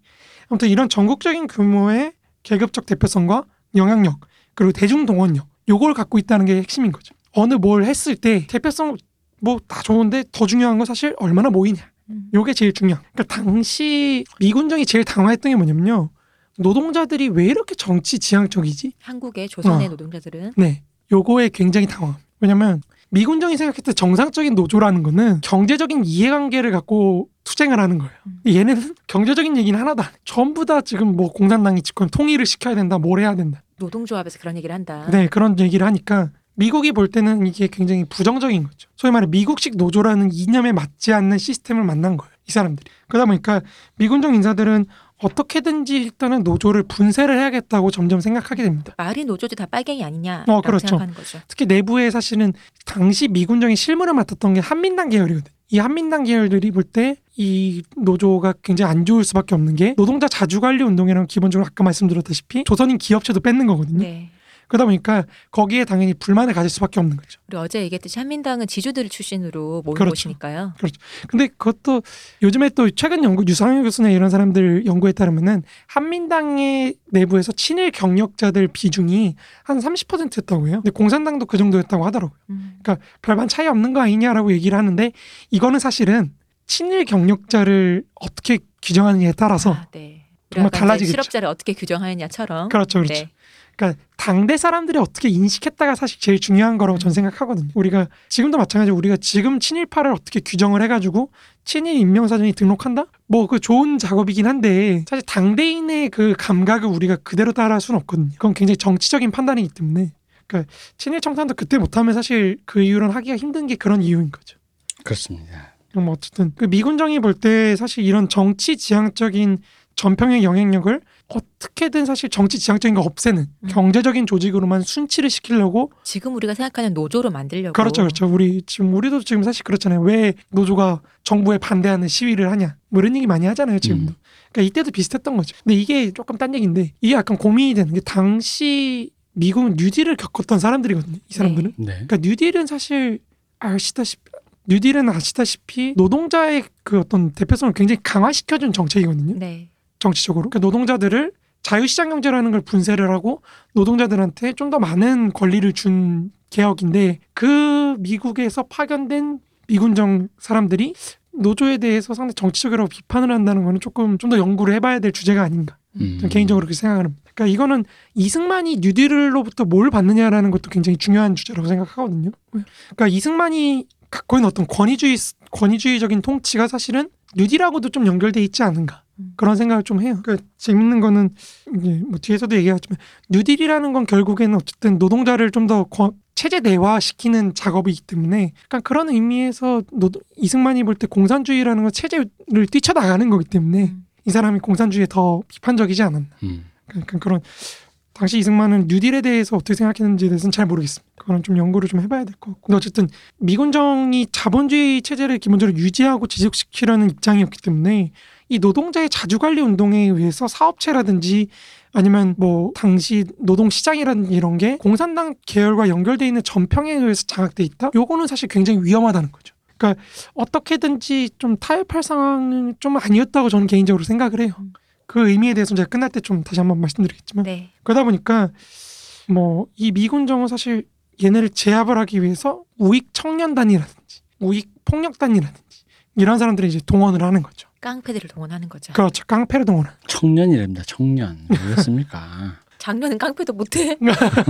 아무튼 이런 전국적인 규모의 계급적 대표성과 영향력 그리고 대중 동원력 요걸 갖고 있다는 게 핵심인 거죠. 어느 뭘 했을 때 대표성 뭐 다 좋은데 더 중요한 건 사실 얼마나 모이냐. 음. 요게 제일 중요한. 그러니까 당시 미군정이 제일 당황했던 게 뭐냐면요. 노동자들이 왜 이렇게 정치 지향적이지? 한국의 조선의 어. 노동자들은 네. 요거에 굉장히 당황. 왜냐면 미군정이 생각했을 때 정상적인 노조라는 거는 경제적인 이해관계를 갖고 투쟁을 하는 거예요. 음. 얘네는 경제적인 얘기는 하나도 안 해. 전부 다 지금 뭐 공산당이 집권 통일을 시켜야 된다, 뭘 해야 된다. 노동조합에서 그런 얘기를 한다. 네, 그런 얘기를 하니까 미국이 볼 때는 이게 굉장히 부정적인 거죠. 소위 말해 미국식 노조라는 이념에 맞지 않는 시스템을 만난 거예요. 이 사람들이. 그러다 보니까 미군정 인사들은 어떻게든지 일단은 노조를 분쇄를 해야겠다고 점점 생각하게 됩니다. 말이 노조지 다 빨갱이 아니냐라고 어, 그렇죠. 생각하는 거죠. 특히 내부에 사실은 당시 미군정이 실무를 맡았던 게 한민당 계열이거든. 이 한민당 계열들이 볼 때 이 노조가 굉장히 안 좋을 수밖에 없는 게 노동자 자주관리 운동이라는 기본적으로 아까 말씀드렸다시피 조선인 기업체도 뺏는 거거든요. 네. 그러다 보니까 거기에 당연히 불만을 가질 수밖에 없는 거죠. 우리 어제 얘기했듯이 한민당은 지주들 출신으로 모인 그렇죠. 곳이니까요. 근데 그것도 요즘에 또 최근 연구 유상현 교수나 이런 사람들 연구에 따르면은 한민당의 내부에서 친일 경력자들 비중이 한 30%였다고 해요. 근데 공산당도 그 정도였다고 하더라고요. 음. 별반 차이 없는 거 아니냐라고 얘기를 하는데 이거는 사실은 친일 경력자를 어떻게 규정하느냐에 따라서 아, 네. 정말 달라지겠죠. 실업자를 어떻게 규정하느냐처럼. 그렇죠, 그렇죠. 네. 그러니까 당대 사람들이 어떻게 인식했다가 사실 제일 중요한 거라고 저는 생각하거든요. 우리가 지금도 마찬가지로 우리가 지금 친일파를 어떻게 규정을 해가지고 친일 인명사전에 등록한다? 뭐 그 좋은 작업이긴 한데 사실 당대인의 그 감각을 우리가 그대로 따라할 수는 없거든요. 그건 굉장히 정치적인 판단이기 때문에 그러니까 친일 청산도 그때 못하면 사실 그 이후로는 하기가 힘든 게 그런 이유인 거죠. 그렇습니다. 그럼 뭐 어쨌든 그 미군정이 볼 때 사실 이런 정치 지향적인 전평의 영향력을 어떻게든 사실 정치 지향적인 거 없애는 음. 경제적인 조직으로만 순치를 시키려고 지금 우리가 생각하는 노조로 만들려고. 그렇죠 그렇죠 우리 지금 우리도 지금 사실 그렇잖아요 왜 노조가 정부에 반대하는 시위를 하냐 뭐 이런 얘기 많이 하잖아요 지금도 음. 그러니까 이때도 비슷했던 거죠 근데 이게 조금 딴 얘기인데 이게 약간 고민이 되는 게 당시 미국은 뉴딜을 겪었던 사람들이거든요 이 사람들은 네. 그러니까 뉴딜은 사실 아시다시피 뉴딜은 아시다시피 노동자의 그 어떤 대표성을 굉장히 강화시켜준 정책이거든요. 네. 정치적으로. 그러니까 노동자들을 자유시장 경제라는 걸 분쇄를 하고 노동자들한테 좀 더 많은 권리를 준 개혁인데 그 미국에서 파견된 미군정 사람들이 노조에 대해서 상당히 정치적으로 비판을 한다는 거는 조금 좀 더 연구를 해봐야 될 주제가 아닌가. 음. 저는 개인적으로 그렇게 생각합니다. 그러니까 이거는 이승만이 뉴딜로부터 뭘 받느냐라는 것도 굉장히 중요한 주제라고 생각하거든요. 그러니까 이승만이 갖고 있는 어떤 권위주의 권위주의적인 통치가 사실은 뉴딜하고도 좀 연결돼 있지 않은가 음. 그런 생각을 좀 해요. 그러니까 재밌는 거는 이제 뭐 뒤에서도 얘기하지만 뉴딜이라는 건 결국에는 어쨌든 노동자를 좀 더 체제 내화시키는 작업이기 때문에 약간 그런 의미에서 노, 이승만이 볼 때 공산주의라는 건 체제를 뛰쳐나가는 거기 때문에 음. 이 사람이 공산주의에 더 비판적이지 않았나. 음. 약간 그런 당시 이승만은 뉴딜에 대해서 어떻게 생각했는지에 대해서는 잘 모르겠습니다. 그거는 좀 연구를 좀 해봐야 될 것 같고. 근데 어쨌든 미군정이 자본주의 체제를 기본적으로 유지하고 지속시키려는 입장이었기 때문에 이 노동자의 자주관리 운동에 의해서 사업체라든지 아니면 뭐 당시 노동 시장이라든지 이런 게 공산당 계열과 연결돼 있는 전평에 의해서 장악돼 있다. 요거는 사실 굉장히 위험하다는 거죠. 그러니까 어떻게든지 좀 타협할 상황은 좀 아니었다고 저는 개인적으로 생각을 해요. 음. 그 의미에 대해서 제가 끝날 때 좀 다시 한번 말씀드리겠지만 네. 그러다 보니까 뭐 이 미군 정은 사실 얘네를 제압을 하기 위해서 우익 청년단이라든지 우익 폭력단이라든지 이런 사람들이 이제 동원을 하는 거죠. 깡패들을 동원하는 거죠. 그렇죠. 깡패를 동원하는. 청년이랍니다. 청년. 뭐였습니까? 작년은 깡패도 못해.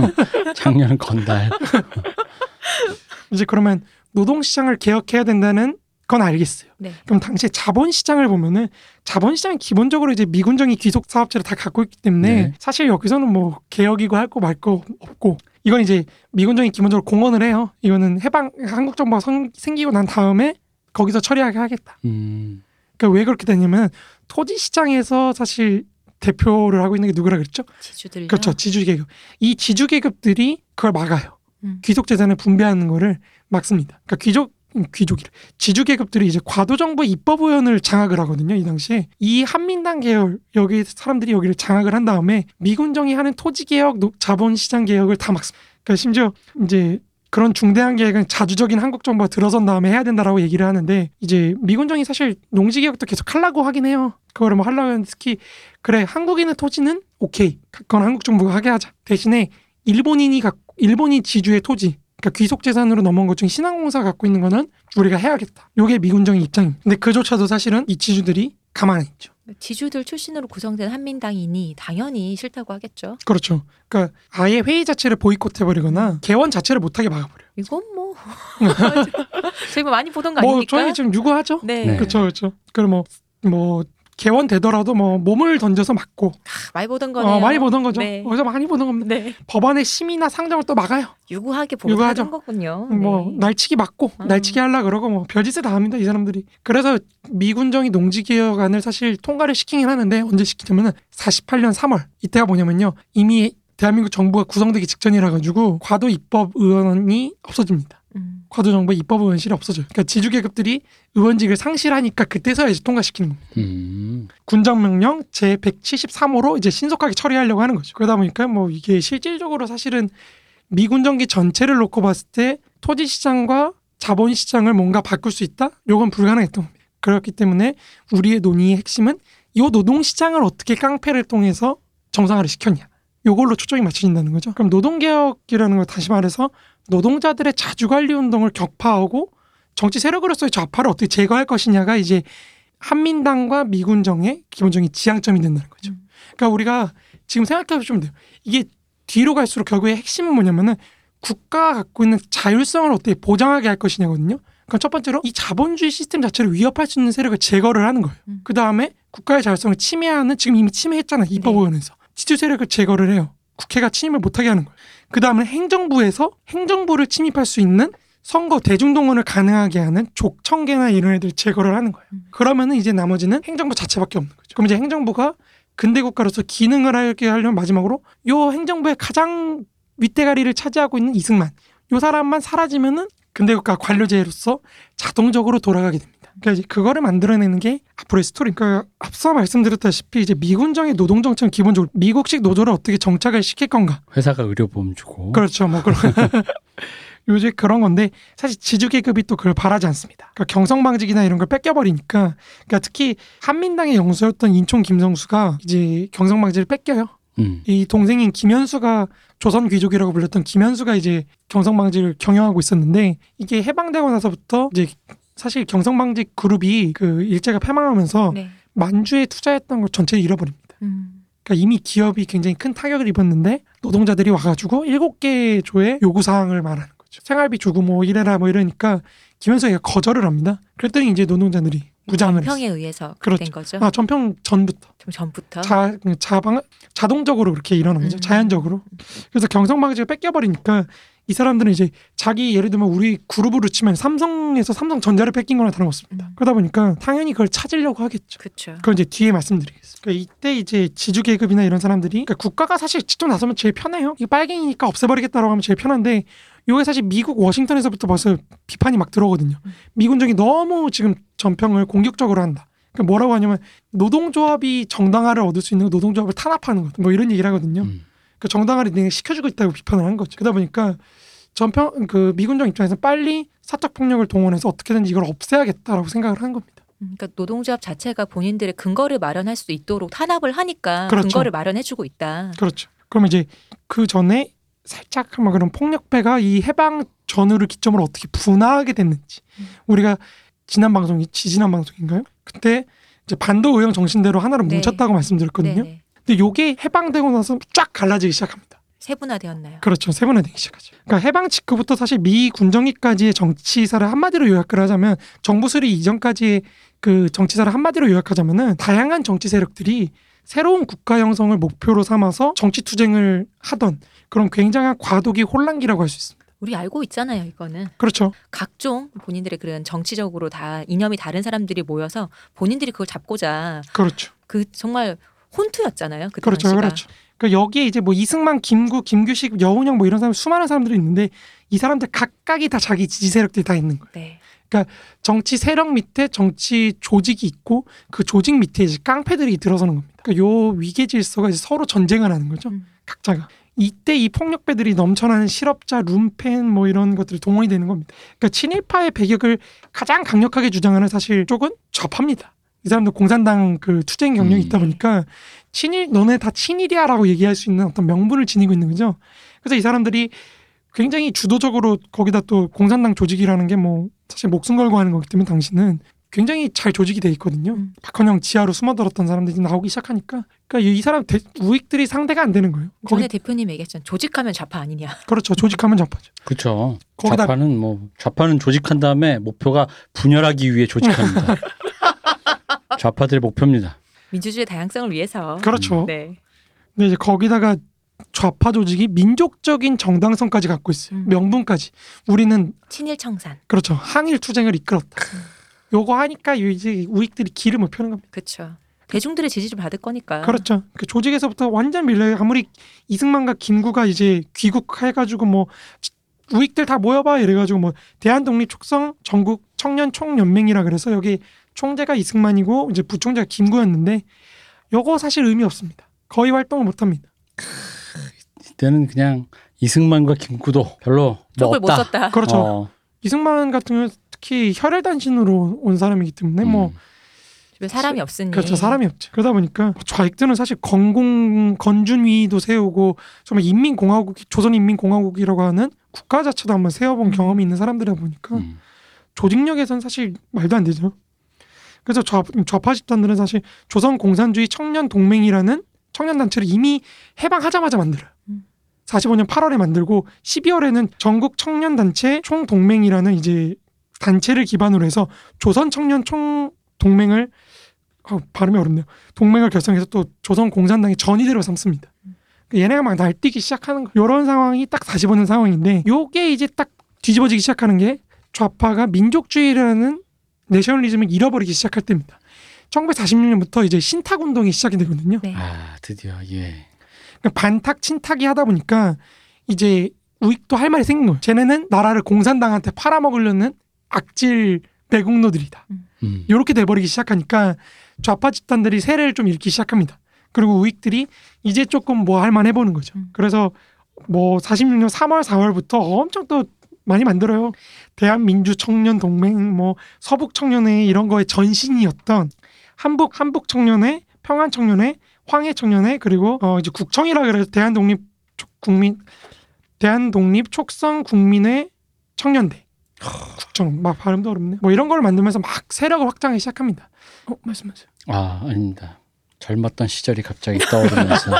작년 건달. 이제 그러면 노동시장을 개혁해야 된다는 건 알겠어요. 네. 그럼 당시에 자본시장을 보면은 자본시장은 기본적으로 이제 미군정이 귀속 사업체를 다 갖고 있기 때문에 네. 사실 여기서는 뭐 개혁이고 할 거 말 거 없고 이건 이제 미군정이 기본적으로 공헌을 해요. 이거는 해방 한국 정부가 성- 생기고 난 다음에 거기서 처리하게 하겠다. 음. 그러니까 왜 그렇게 되냐면 토지 시장에서 사실 대표를 하고 있는 게 누구라 그랬죠? 지주들요. 그렇죠. 지주 계급. 이 지주 계급들이 그걸 막아요. 음. 귀족 재산을 분배하는 거를 막습니다. 그러니까 귀족 음, 귀족이래. 지주 계급들이 이제 과도 정부 입법 의원을 장악을 하거든요. 이 당시에 이 한민당 계열 여기 사람들이 여기를 장악을 한 다음에 미군정이 하는 토지 개혁, 노- 자본 시장 개혁을 다 막습니다. 그러니까 심지어 이제 그런 중대한 계획은 자주적인 한국 정부가 들어선 다음에 해야 된다라고 얘기를 하는데 이제 미군정이 사실 농지 개혁도 계속 하려고 하긴 해요. 그거를 뭐 하려고 하는데 특히 그래 한국인의 토지는 오케이 그건 한국 정부가 하게 하자 대신에 일본인이 갖고 일본인 지주의 토지 그러니까 귀속 재산으로 넘어온 것 중에 신한공사 갖고 있는 거는 우리가 해야겠다. 요게 미군정의 입장입니다. 근데 그조차도 사실은 이 지주들이 가만히 안 있죠. 지주들 출신으로 구성된 한민당이니 당연히 싫다고 하겠죠. 그렇죠. 그러니까 아예 회의 자체를 보이콧해버리거나 개원 자체를 못하게 막아버려요. 이건 뭐 저희 뭐 많이 보던 거 뭐 아닙니까? 저희 지금 유구하죠. 네. 네. 그렇죠, 그렇죠. 그럼 뭐 뭐 개원 되더라도 뭐 몸을 던져서 막고 아, 많이 보던 거네요. 어, 많이 보던 거죠. 네. 어디서 많이 보던 겁니다. 네. 법안의 심의나 상정을 또 막아요. 유구하게 유구하죠. 하던 거군요. 뭐 네. 날치기 맞고 음. 날치기 하려 그러고 뭐 별짓을 다 합니다 이 사람들이. 그래서 미군정이 농지 개혁안을 사실 통과를 시키긴 하는데 언제 시키냐면은 48년 3월 이때가 뭐냐면요 이미 대한민국 정부가 구성되기 직전이라 가지고 과도 입법 의원이 없어집니다. 음. 과도 정부 입법 의원실이 없어져요. 그러니까 지주 계급들이 의원직을 상실하니까 그때서야 이제 통과시키는 겁니다. 음. 군정명령 제 173호로 이제 신속하게 처리하려고 하는 거죠. 그러다 보니까 뭐 이게 실질적으로 사실은 미군정기 전체를 놓고 봤을 때 토지 시장과 자본 시장을 뭔가 바꿀 수 있다? 요건 불가능했던 겁니다. 그렇기 때문에 우리의 논의의 핵심은 이 노동 시장을 어떻게 깡패를 통해서 정상화를 시켰냐. 요걸로 초점이 맞춰진다는 거죠. 그럼 노동개혁이라는 거 다시 말해서 노동자들의 자주관리 운동을 격파하고 정치 세력으로서의 좌파를 어떻게 제거할 것이냐가 이제 한민당과 미군정의 기본적인 지향점이 된다는 거죠. 음. 그러니까 우리가 지금 생각해 보시면 돼요. 이게 뒤로 갈수록 결국에 핵심은 뭐냐면은 국가가 갖고 있는 자율성을 어떻게 보장하게 할 것이냐거든요. 그러니까 첫 번째로 이 자본주의 시스템 자체를 위협할 수 있는 세력을 제거를 하는 거예요. 음. 그 다음에 국가의 자율성을 침해하는 지금 이미 침해했잖아요. 네. 입법원에서 지주 세력을 제거를 해요. 국회가 침입을 못하게 하는 거예요. 그 다음에 행정부에서 행정부를 침입할 수 있는 선거 대중동원을 가능하게 하는 족청계나 이런 애들 제거를 하는 거예요. 음. 그러면은 이제 나머지는 행정부 자체밖에 없는 거죠. 그럼 이제 행정부가 근대 국가로서 기능을 하게 하려면 마지막으로 요 행정부의 가장 윗대가리를 차지하고 있는 이승만 요 사람만 사라지면은 근대 국가 관료제로서 자동적으로 돌아가게 됩니다. 그러니까 이제 그거를 만들어내는 게 앞으로의 스토리. 그러니까 앞서 말씀드렸다시피 이제 미군정의 노동 정책은 기본적으로 미국식 노조를 어떻게 정착을 시킬 건가. 회사가 의료보험 주고. 그렇죠. 뭐 그런 요새 그런 건데 사실 지주 계급이 또 그걸 바라지 않습니다. 그러니까 경성방직이나 이런 걸 뺏겨버리니까 그러니까 특히 한민당의 영수였던 인촌 김성수가 이제 경성방직을 뺏겨요. 음. 이 동생인 김현수가 조선 귀족이라고 불렸던 김현수가 이제 경성방직을 경영하고 있었는데 이게 해방되고 나서부터 이제 사실 경성방직 그룹이 그 일제가 패망하면서 네. 만주에 투자했던 걸 전체를 잃어버립니다. 음. 그러니까 이미 기업이 굉장히 큰 타격을 입었는데 노동자들이 와가지고 일곱 개 조의 요구 사항을 말하는 거죠. 생활비 주고 뭐 이래라 뭐 이러니까 김현수가 거절을 합니다. 그랬더니 이제 노동자들이 무장을 평에 했어요. 의해서 그렇죠. 된 거죠. 아 전평 전부터 좀 전부터. 자 자방 자동적으로 그렇게 일어나는 거죠. 음. 자연적으로. 그래서 경성방직을 뺏겨버리니까 이 사람들은 이제 자기 예를 들면 우리 그룹으로 치면 삼성에서 삼성전자를 뺏긴 거나 다름없습니다. 음. 그러다 보니까 당연히 그걸 찾으려고 하겠죠. 그렇죠. 그건 이제 뒤에 말씀드리겠습니다. 그러니까 이때 이제 지주 계급이나 이런 사람들이 그러니까 국가가 사실 직접 나서면 제일 편해요. 이게 빨갱이니까 없애버리겠다라고 하면 제일 편한데 요게 사실 미국 워싱턴에서부터 벌써 비판이 막 들어오거든요. 음. 미군정이 너무 지금 전평을 공격적으로 한다. 그러니까 뭐라고 하냐면 노동조합이 정당화를 얻을 수 있는 거 노동조합을 탄압하는 것, 뭐 이런 얘기를 하거든요. 음. 그 정당화를 시켜주고 있다고 비판을 한 거죠. 그러다 보니까 전평 그 미군정 입장에서 빨리 사적 폭력을 동원해서 어떻게든지 이걸 없애야겠다라고 생각을 한 겁니다. 음, 그러니까 노동조합 자체가 본인들의 근거를 마련할 수 있도록 탄압을 하니까 그렇죠. 근거를 마련해주고 있다. 그렇죠. 그러면 이제 그 전에 살짝 한번 그런 폭력배가 이 해방 전후를 기점으로 어떻게 분화하게 됐는지 음. 우리가 지난 방송이 지지난 방송인가요? 그때 이제 반도 의형 정신대로 하나를 네. 뭉쳤다고 말씀드렸거든요. 네네. 근데 요게 해방되고 나서 쫙 갈라지기 시작합니다. 세분화되었나요? 그렇죠. 세분화되기 시작하죠. 그러니까 해방 직후부터 사실 미 군정기까지의 정치사를 한마디로 요약을 하자면 정부 수립 이전까지의 그 정치사를 한마디로 요약하자면은 다양한 정치 세력들이 새로운 국가 형성을 목표로 삼아서 정치 투쟁을 하던 그런 굉장한 과도기 혼란기라고 할 수 있습니다. 우리 알고 있잖아요. 이거는 그렇죠. 각종 본인들의 그런 정치적으로 다 이념이 다른 사람들이 모여서 본인들이 그걸 잡고자 그렇죠. 그 정말 혼투였잖아요. 그 그렇죠. 당시가. 그렇죠. 그러니까 여기에 이제 뭐 이승만, 김구, 김규식, 여운형 뭐 이런 사람 수많은 사람들이 있는데 이 사람들 각각이 다 자기 지지 세력들이 다 있는 거예요. 네. 정치 세력 밑에 정치 조직이 있고 그 조직 밑에 이제 깡패들이 들어서는 겁니다. 그러니까 요 위계 질서가 이제 서로 전쟁을 하는 거죠. 음. 각자가. 이때 이 폭력배들이 넘쳐나는 실업자, 룸펜 뭐 이런 것들이 동원이 되는 겁니다. 그러니까 친일파의 배격을 가장 강력하게 주장하는 사실 쪽은 좌파입니다. 이 사람들 공산당 그 투쟁 경력이 음. 있다 보니까 친일 너네 다 친일이야라고 얘기할 수 있는 어떤 명분을 지니고 있는 거죠. 그래서 이 사람들이 굉장히 주도적으로 거기다 또 공산당 조직이라는 게 뭐 사실 목숨 걸고 하는 거기 때문에 당신은 굉장히 잘 조직이 돼 있거든요. 음. 박헌영 지하로 숨어들었던 사람들이 나오기 시작하니까 그러니까 이 사람 대, 우익들이 상대가 안 되는 거예요. 거기 전에 대표님 얘기했잖아요. 조직하면 좌파 아니냐. 그렇죠. 조직하면 좌파죠. 그렇죠. 거기다- 좌파는 뭐 좌파는 조직한 다음에 목표가 분열하기 위해 조직합니다. 좌파들의 목표입니다. 민주주의 다양성을 위해서. 그렇죠. 네. 근데 이제 거기다가 좌파 조직이 민족적인 정당성까지 갖고 있어요. 음. 명분까지. 우리는 친일 청산. 그렇죠. 항일 투쟁을 이끌었다. 요거 하니까 요 이제 우익들이 기름을 펴는 겁니다. 그렇죠. 대중들의 지지를 받을 거니까. 그렇죠. 그 조직에서부터 완전 밀려요. 아무리 이승만과 김구가 이제 귀국해가지고 뭐 우익들 다 모여봐 이래가지고 뭐 대한독립 촉성 전국 청년 총연맹이라 그래서 여기 총재가 이승만이고 이제 부총재가 김구였는데 요거 사실 의미 없습니다. 거의 활동을 못 합니다. 이때는 그냥 이승만과 김구도 별로 뭐 쪽을 못 없다. 썼다. 그렇죠. 어, 이승만 같은 경우 특히 혈혈단신으로 온 사람이기 때문에 뭐 음. 사람이 없으니. 그렇죠 사람이 없죠. 그러다 보니까 좌익들은 사실 건공 건준위도 세우고 정말 인민공화국 조선인민공화국이라고 하는 국가 자체도 한번 세워본 음. 경험이 있는 사람들이다 보니까 음. 조직력에선 사실 말도 안 되죠. 그래서 좌, 좌파 집단들은 사실 조선 공산주의 청년 동맹이라는 청년 단체를 이미 해방하자마자 만들어요. 음. 45년 8월에 만들고 12월에는 전국 청년 단체 총 동맹이라는 이제 단체를 기반으로 해서 조선 청년 총 동맹을 어, 발음이 어렵네요. 동맹을 결성해서 또 조선 공산당의 전위대로 삼습니다. 그러니까 얘네가 막 날뛰기 시작하는 거. 이런 상황이 딱 45년 상황인데 요게 이제 딱 뒤집어지기 시작하는 게 좌파가 민족주의라는 내셔널리즘을 잃어버리기 시작할 때입니다. 1946년부터 이제 신탁 운동이 시작이 되거든요. 네. 아 드디어 예. 그러니까 반탁 친탁이 하다 보니까 이제 우익도 할 말이 생긴 거예요. 쟤네는 나라를 공산당한테 팔아먹으려는 악질 매국노들이다. 음. 이렇게 돼버리기 시작하니까 좌파 집단들이 세를 좀 잃기 시작합니다. 그리고 우익들이 이제 조금 뭐 할만 해 보는 거죠. 음. 그래서 뭐 46년 3월 4월부터 엄청 또 많이 만들어요. 대한민주 청년 동맹, 뭐 서북 청년회 이런 거의 전신이었던 한북 한북 청년회, 평안 청년회, 황해 청년회 그리고 어 이제 국청이라 그래서 대한 독립 촉- 국민 대한 독립 촉성 국민회 청년대. 국청 막 발음도 어렵네. 뭐 이런 걸 만들면서 막 세력을 확장하기 시작합니다. 어 말씀하세요. 아 아닙니다. 젊었던 시절이 갑자기 떠오르면서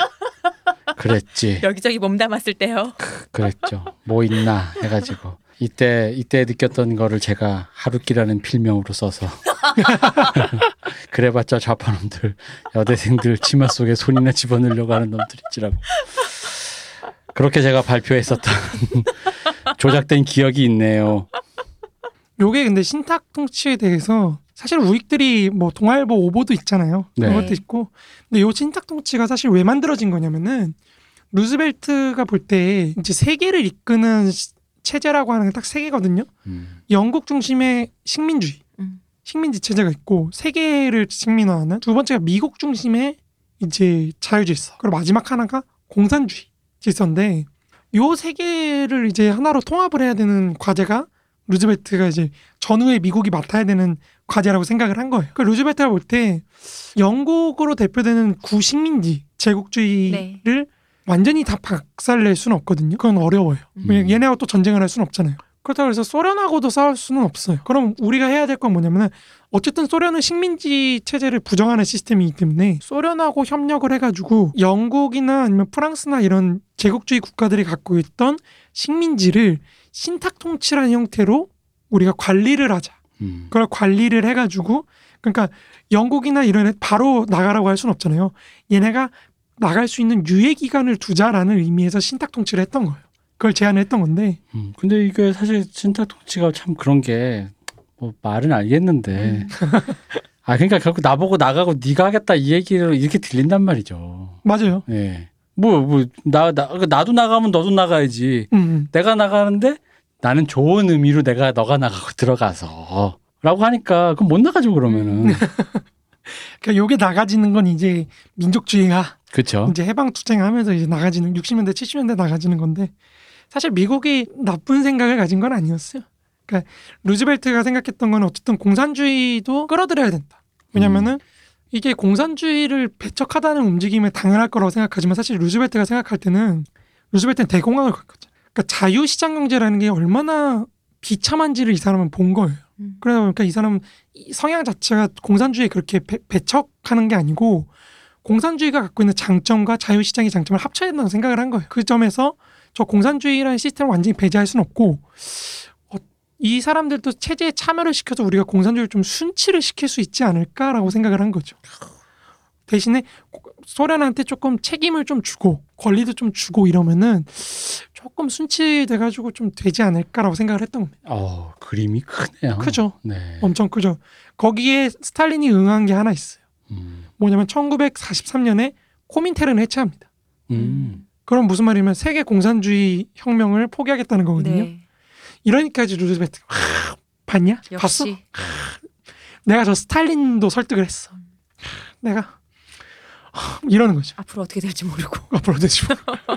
그랬지. 여기저기 몸 담았을 때요. 그랬죠. 뭐 있나 해가지고 이때 이때 느꼈던 거를 제가 하루키라는 필명으로 써서 그래봤자 좌파놈들 여대생들 치마 속에 손이나 집어넣으려고 하는 놈들이지라고 그렇게 제가 발표했었던 조작된 기억이 있네요. 요게 근데 신탁 통치에 대해서 사실 우익들이 뭐 동아일보 오보도 있잖아요. 그런 네. 것도 있고. 근데 요 신탁 통치가 사실 왜 만들어진 거냐면은 루즈벨트가 볼 때 이제 세계를 이끄는 시- 체제라고 하는 게 딱 세 개거든요. 음. 영국 중심의 식민주의, 음. 식민지 체제가 있고 세계를 식민화하는 두 번째가 미국 중심의 이제 자유질서 그리고 마지막 하나가 공산주의 질서인데 요 세 개를 이제 하나로 통합을 해야 되는 과제가 루즈벨트가 이제 전후에 미국이 맡아야 되는 과제라고 생각을 한 거예요. 그 루즈벨트가 볼 때 영국으로 대표되는 구식민지 제국주의를 완전히 다 박살낼 수는 없거든요. 그건 어려워요. 음. 얘네하고 또 전쟁을 할 수는 없잖아요. 그렇다고 해서 소련하고도 싸울 수는 없어요. 그럼 우리가 해야 될 건 뭐냐면은 어쨌든 소련은 식민지 체제를 부정하는 시스템이기 때문에 소련하고 협력을 해가지고 영국이나 아니면 프랑스나 이런 제국주의 국가들이 갖고 있던 식민지를 신탁 통치라는 형태로 우리가 관리를 하자. 음. 그걸 관리를 해가지고 그러니까 영국이나 이런 애 바로 나가라고 할 수는 없잖아요. 얘네가 나갈 수 있는 유예 기간을 두자라는 의미에서 신탁 통치를 했던 거예요. 그걸 제안했던 건데 음. 근데 이게 사실 신탁 통치가 참 그런 게 뭐 말은 알겠는데 아 그러니까 결국 나보고 나가고 네가 하겠다 이 얘기를 이렇게 들린단 말이죠. 맞아요. 예. 뭐뭐나 나 나도 나가면 너도 나가야지. 음, 내가 나가는데 나는 좋은 의미로 내가 너가 나가고 들어가서 라고 하니까 그럼 못 나가죠 그러면은 그러니까 요게 나가지는 건 이제 민족주의가 그렇죠. 이제 해방 투쟁하면서 이제 나가지는 60년대 70년대 나가지는 건데 사실 미국이 나쁜 생각을 가진 건 아니었어요. 그러니까 루즈벨트가 생각했던 건 어쨌든 공산주의도 끌어들여야 된다. 왜냐면은 이게 공산주의를 배척하다는 움직임에 당연할 거라고 생각하지만 사실 루즈벨트가 생각할 때는 루즈벨트는 대공황을 겪었죠. 그러니까 자유시장 경제라는 게 얼마나 비참한지를 이 사람은 본 거예요. 음. 그러다 보니까 이 사람은 이 성향 자체가 공산주의에 그렇게 배, 배척하는 게 아니고 공산주의가 갖고 있는 장점과 자유시장의 장점을 합쳐야 된다고 생각을 한 거예요. 그 점에서 저 공산주의라는 시스템을 완전히 배제할 수는 없고 어, 이 사람들도 체제에 참여를 시켜서 우리가 공산주의를 좀 순치를 시킬 수 있지 않을까라고 생각을 한 거죠. 대신에 소련한테 조금 책임을 좀 주고 권리도 좀 주고 이러면은 조금 순치돼가지고 좀 되지 않을까라고 생각을 했던 겁니다. 어 그림이 크네요. 크죠? 네. 엄청 크죠. 거기에 스탈린이 응한 게 하나 있어요. 음. 뭐냐면 1943년에 코민테르는 해체합니다. 음. 그럼 무슨 말이냐면 세계 공산주의 혁명을 포기하겠다는 거거든요. 네. 이러니까 이제 루즈벨트가 하, 봤냐? 봤어? 역시 내가 저 스탈린도 설득을 했어. 내가 하, 이러는 거죠. 앞으로 어떻게 될지 모르고. 앞으로 되지 뭐.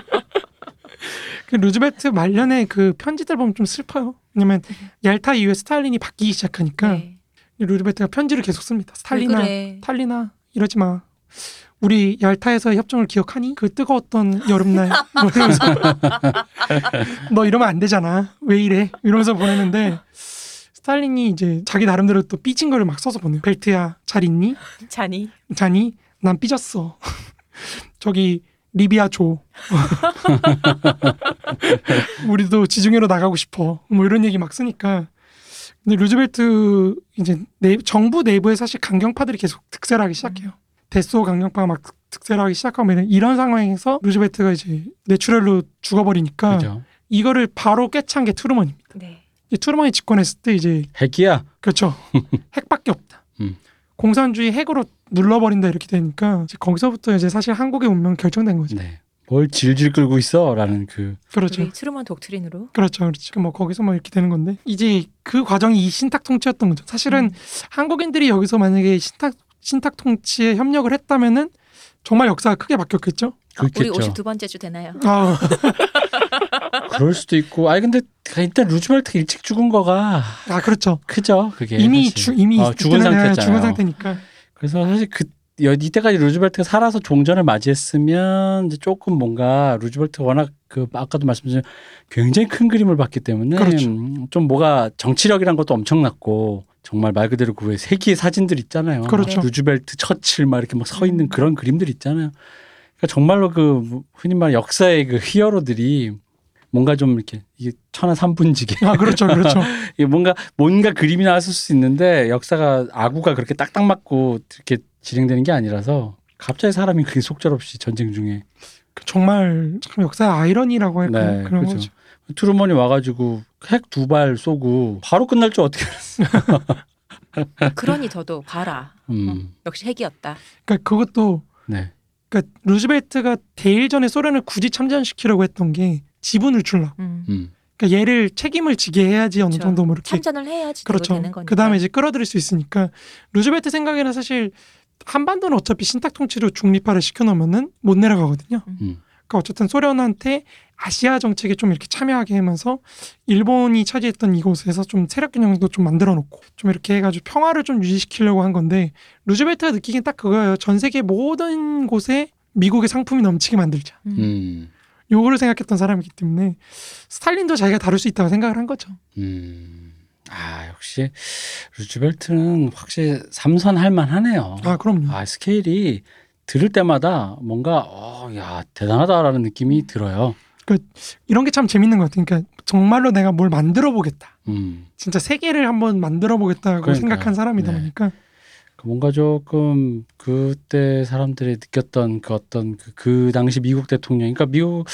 그 루즈벨트 말년에 그 편지들 보면 좀 슬퍼요. 왜냐면 얄타 이후에 스탈린이 바뀌기 시작하니까 네. 루즈벨트가 편지를 계속 씁니다. 왜 스탈린아, 그래. 탈리나 이러지 마. 우리 얄타에서 협정을 기억하니? 그 뜨거웠던 여름날 뭐 이러면서 너 이러면 안 되잖아. 왜 이래? 이러면서 보내는데 스탈린이 이제 자기 나름대로 또 삐진 거를 막 써서 보내요. 벨트야 잘 있니? 자니. 자니? 난 삐졌어. 저기 리비아 줘. 우리도 지중해로 나가고 싶어. 뭐 이런 얘기 막 쓰니까. 근데 루즈벨트 이제 내, 정부 내부에 사실 강경파들이 계속 득세하기 시작해요. 대소 강경파가 막 득세하기 시작하고 이런, 이런 상황에서 루즈벨트가 이제 뇌출혈로 죽어버리니까 그죠. 이거를 바로 꿰찬 게 트루먼입니다. 네. 이 트루먼이 집권했을 때 이제 핵이야. 그렇죠. 핵밖에 없다. 음. 공산주의 핵으로 눌러버린다 이렇게 되니까 이제 거기서부터 이제 사실 한국의 운명 결정된 거죠. 네. 뭘 질질 끌고 있어라는 그 그렇죠. 우리 트루먼 독트린으로. 그렇죠. 그렇죠. 뭐 거기서 뭐 이렇게 되는 건데 이제 그 과정이 이 신탁 통치였던 거죠. 사실은 음. 한국인들이 여기서 만약에 신탁 신탁 통치에 협력을 했다면은 정말 역사가 크게 바뀌었겠죠. 우리 그렇겠죠. 52번째 주 되나요? 아, 그럴 수도 있고. 아니 근데 일단 루즈벨트 일찍 죽은 거가 아 그렇죠. 크죠. 그게 이미 사실. 주, 이미 어, 죽은 상태잖아요. 죽은 상태니까. 그래서 사실 그 여- 이때까지 루즈벨트가 살아서 종전을 맞이했으면 이제 조금 뭔가 루즈벨트가 워낙 그 아까도 말씀드린 굉장히 큰 그림을 봤기 때문에 그렇죠. 음, 좀 뭐가 정치력이란 것도 엄청났고 정말 말 그대로 그 왜 세기의 사진들 있잖아요. 그렇죠. 루즈벨트, 처칠 막 이렇게 막 서 있는 음. 그런 그림들 있잖아요. 그러니까 정말로 그 흔히 말 역사의 그 히어로들이 뭔가 좀 이렇게 이게 천하 삼분지게 아 그렇죠, 그렇죠. 이게 뭔가 뭔가 그림이 나왔을 수 있는데 역사가 아구가 그렇게 딱딱 맞고 이렇게 진행되는 게 아니라서 갑자기 사람이 그렇게 속절없이 전쟁 중에 정말 참 역사의 아이러니라고 할까 네, 그런 그렇죠. 거죠. 트루먼이 와가지고 핵 두 발 쏘고 바로 끝날 줄 어떻게 알았어? 그러니 저도 봐라. 음, 역시 핵이었다. 그러니까 그것도 네, 그러니까 루즈벨트가 대일전에 소련을 굳이 참전시키려고 했던 게 지분을 줄라. 음. 음, 그러니까 얘를 책임을 지게 해야지 어느 그렇죠. 정도 뭐 이렇게 참전을 해야지 그렇죠. 되는 거니까. 그 다음에 이제 끌어들일 수 있으니까 루즈벨트 생각에는 사실 한반도는 어차피 신탁 통치로 중립화를 시켜놓으면은 못 내려가거든요. 음. 그러니까 어쨌든 소련한테 아시아 정책에 좀 이렇게 참여하게 하면서 일본이 차지했던 이곳에서 좀 세력 균형도 좀 만들어 놓고 좀 이렇게 해가지고 평화를 좀 유지시키려고 한 건데 루즈벨트가 느끼긴 딱 그거예요. 전 세계 모든 곳에 미국의 상품이 넘치게 만들자. 음. 음. 요거를 생각했던 사람이기 때문에 스탈린도 자기가 다룰 수 있다고 생각을 한 거죠. 음. 아 역시 루즈벨트는 확실히 삼선할 만하네요. 아 그럼요. 아 스케일이 들을 때마다 뭔가 어 야 대단하다라는 느낌이 들어요. 이런 게 참 재밌는 것 같아요. 그러니까 정말로 내가 뭘 만들어 보겠다. 음. 진짜 세계를 한번 만들어 보겠다고 그러니까요. 생각한 사람이다 네. 보니까 그 뭔가 조금 그때 사람들이 느꼈던 그 어떤 그, 그 당시 미국 대통령, 그러니까 미국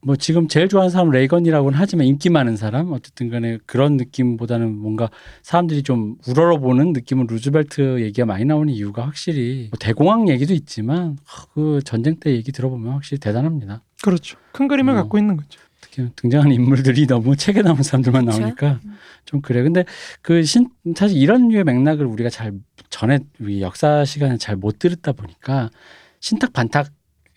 뭐 지금 제일 좋아하는 사람 레이건이라고는 하지만 인기 많은 사람 어쨌든 간에 그런 느낌보다는 뭔가 사람들이 좀 우러러보는 느낌은 루즈벨트 얘기가 많이 나오는 이유가 확실히 뭐 대공황 얘기도 있지만 그 전쟁 때 얘기 들어보면 확실히 대단합니다. 그렇죠. 큰 그림을 어. 갖고 있는 거죠. 특히 등장하는 인물들이 너무 책에 나온 사람들만 그쵸? 나오니까 좀 그래. 근데 그 신 사실 이런 류의 맥락을 우리가 잘 전에 우리 역사 시간에 잘 못 들었다 보니까 신탁 반탁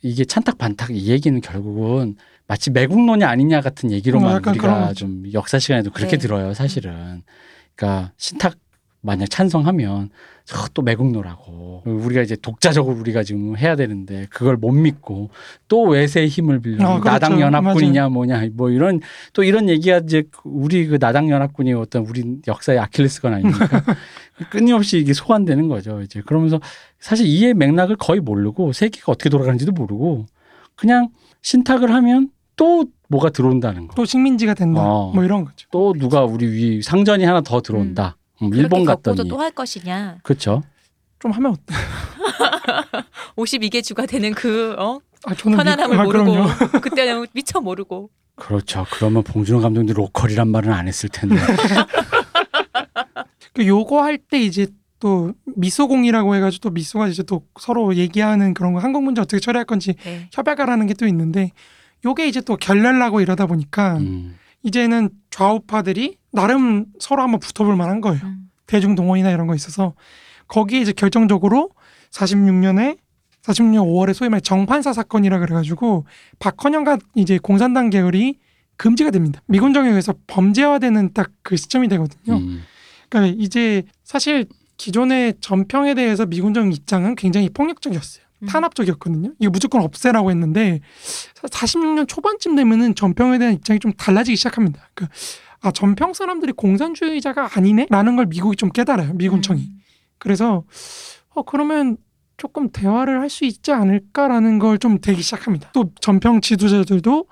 이게 찬탁 반탁 이 얘기는 결국은 마치 매국노냐 아니냐 같은 얘기로만 어, 그런 우리가 거죠. 좀 역사 시간에도 그렇게 네. 들어요 사실은. 그러니까 신탁 만약 찬성하면 저또 매국노라고 우리가 이제 독자적으로 우리가 지금 해야 되는데 그걸 못 믿고 또 외세의 힘을 빌려 아, 그렇죠. 나당 연합군이냐 뭐냐 뭐 이런 또 이런 얘기가 이제 우리 그 나당 연합군이 어떤 우리 역사의 아킬레스건 아닙니까? 끊임없이 이게 소환되는 거죠. 이제 그러면서 사실 이해 맥락을 거의 모르고 세계가 어떻게 돌아가는지도 모르고 그냥 신탁을 하면 또 뭐가 들어온다는 거. 또 식민지가 된다. 어. 뭐 이런 거죠. 또 누가 우리 위 상전이 하나 더 들어온다. 음, 일본 그렇게 겪고도 갔더니 또할 것이냐. 그렇죠. 좀 하면 어때? 52개 주가 되는 그 어? 아, 저는 편안함을 믿- 아, 모르고. 그때는 미처 모르고 그렇죠. 그러면 봉준호 감독도 로컬이란 말은 안 했을 텐데. 그 요거 할 때 이제 또 미소공이라고 해가지고 또 미소가 이제 또 서로 얘기하는 그런 거 한국 문제 어떻게 처리할 건지 네. 협약하라는 게 또 있는데 요게 이제 또 결렬나고 이러다 보니까 음. 이제는 좌우파들이 나름 서로 한번 붙어볼 만한 거예요. 음. 대중 동원이나 이런 거 있어서 거기에 이제 결정적으로 46년에 46년 5월에 소위 말해 정판사 사건이라 그래가지고 박헌영과 이제 공산당 계열이 금지가 됩니다. 미군 정에 의해서 범죄화되는 딱 그 시점이 되거든요. 음. 그러니까 이제 사실 기존의 전평에 대해서 미군정 입장은 굉장히 폭력적이었어요. 음. 탄압적이었거든요. 이거 무조건 없애라고 했는데 46년 초반쯤 되면은 전평에 대한 입장이 좀 달라지기 시작합니다. 그러니까 아 전평 사람들이 공산주의자가 아니네라는 걸 미국이 좀 깨달아요. 미군청이. 음. 그래서 어 그러면 조금 대화를 할 수 있지 않을까라는 걸 좀 되기 시작합니다. 또 전평 지도자들도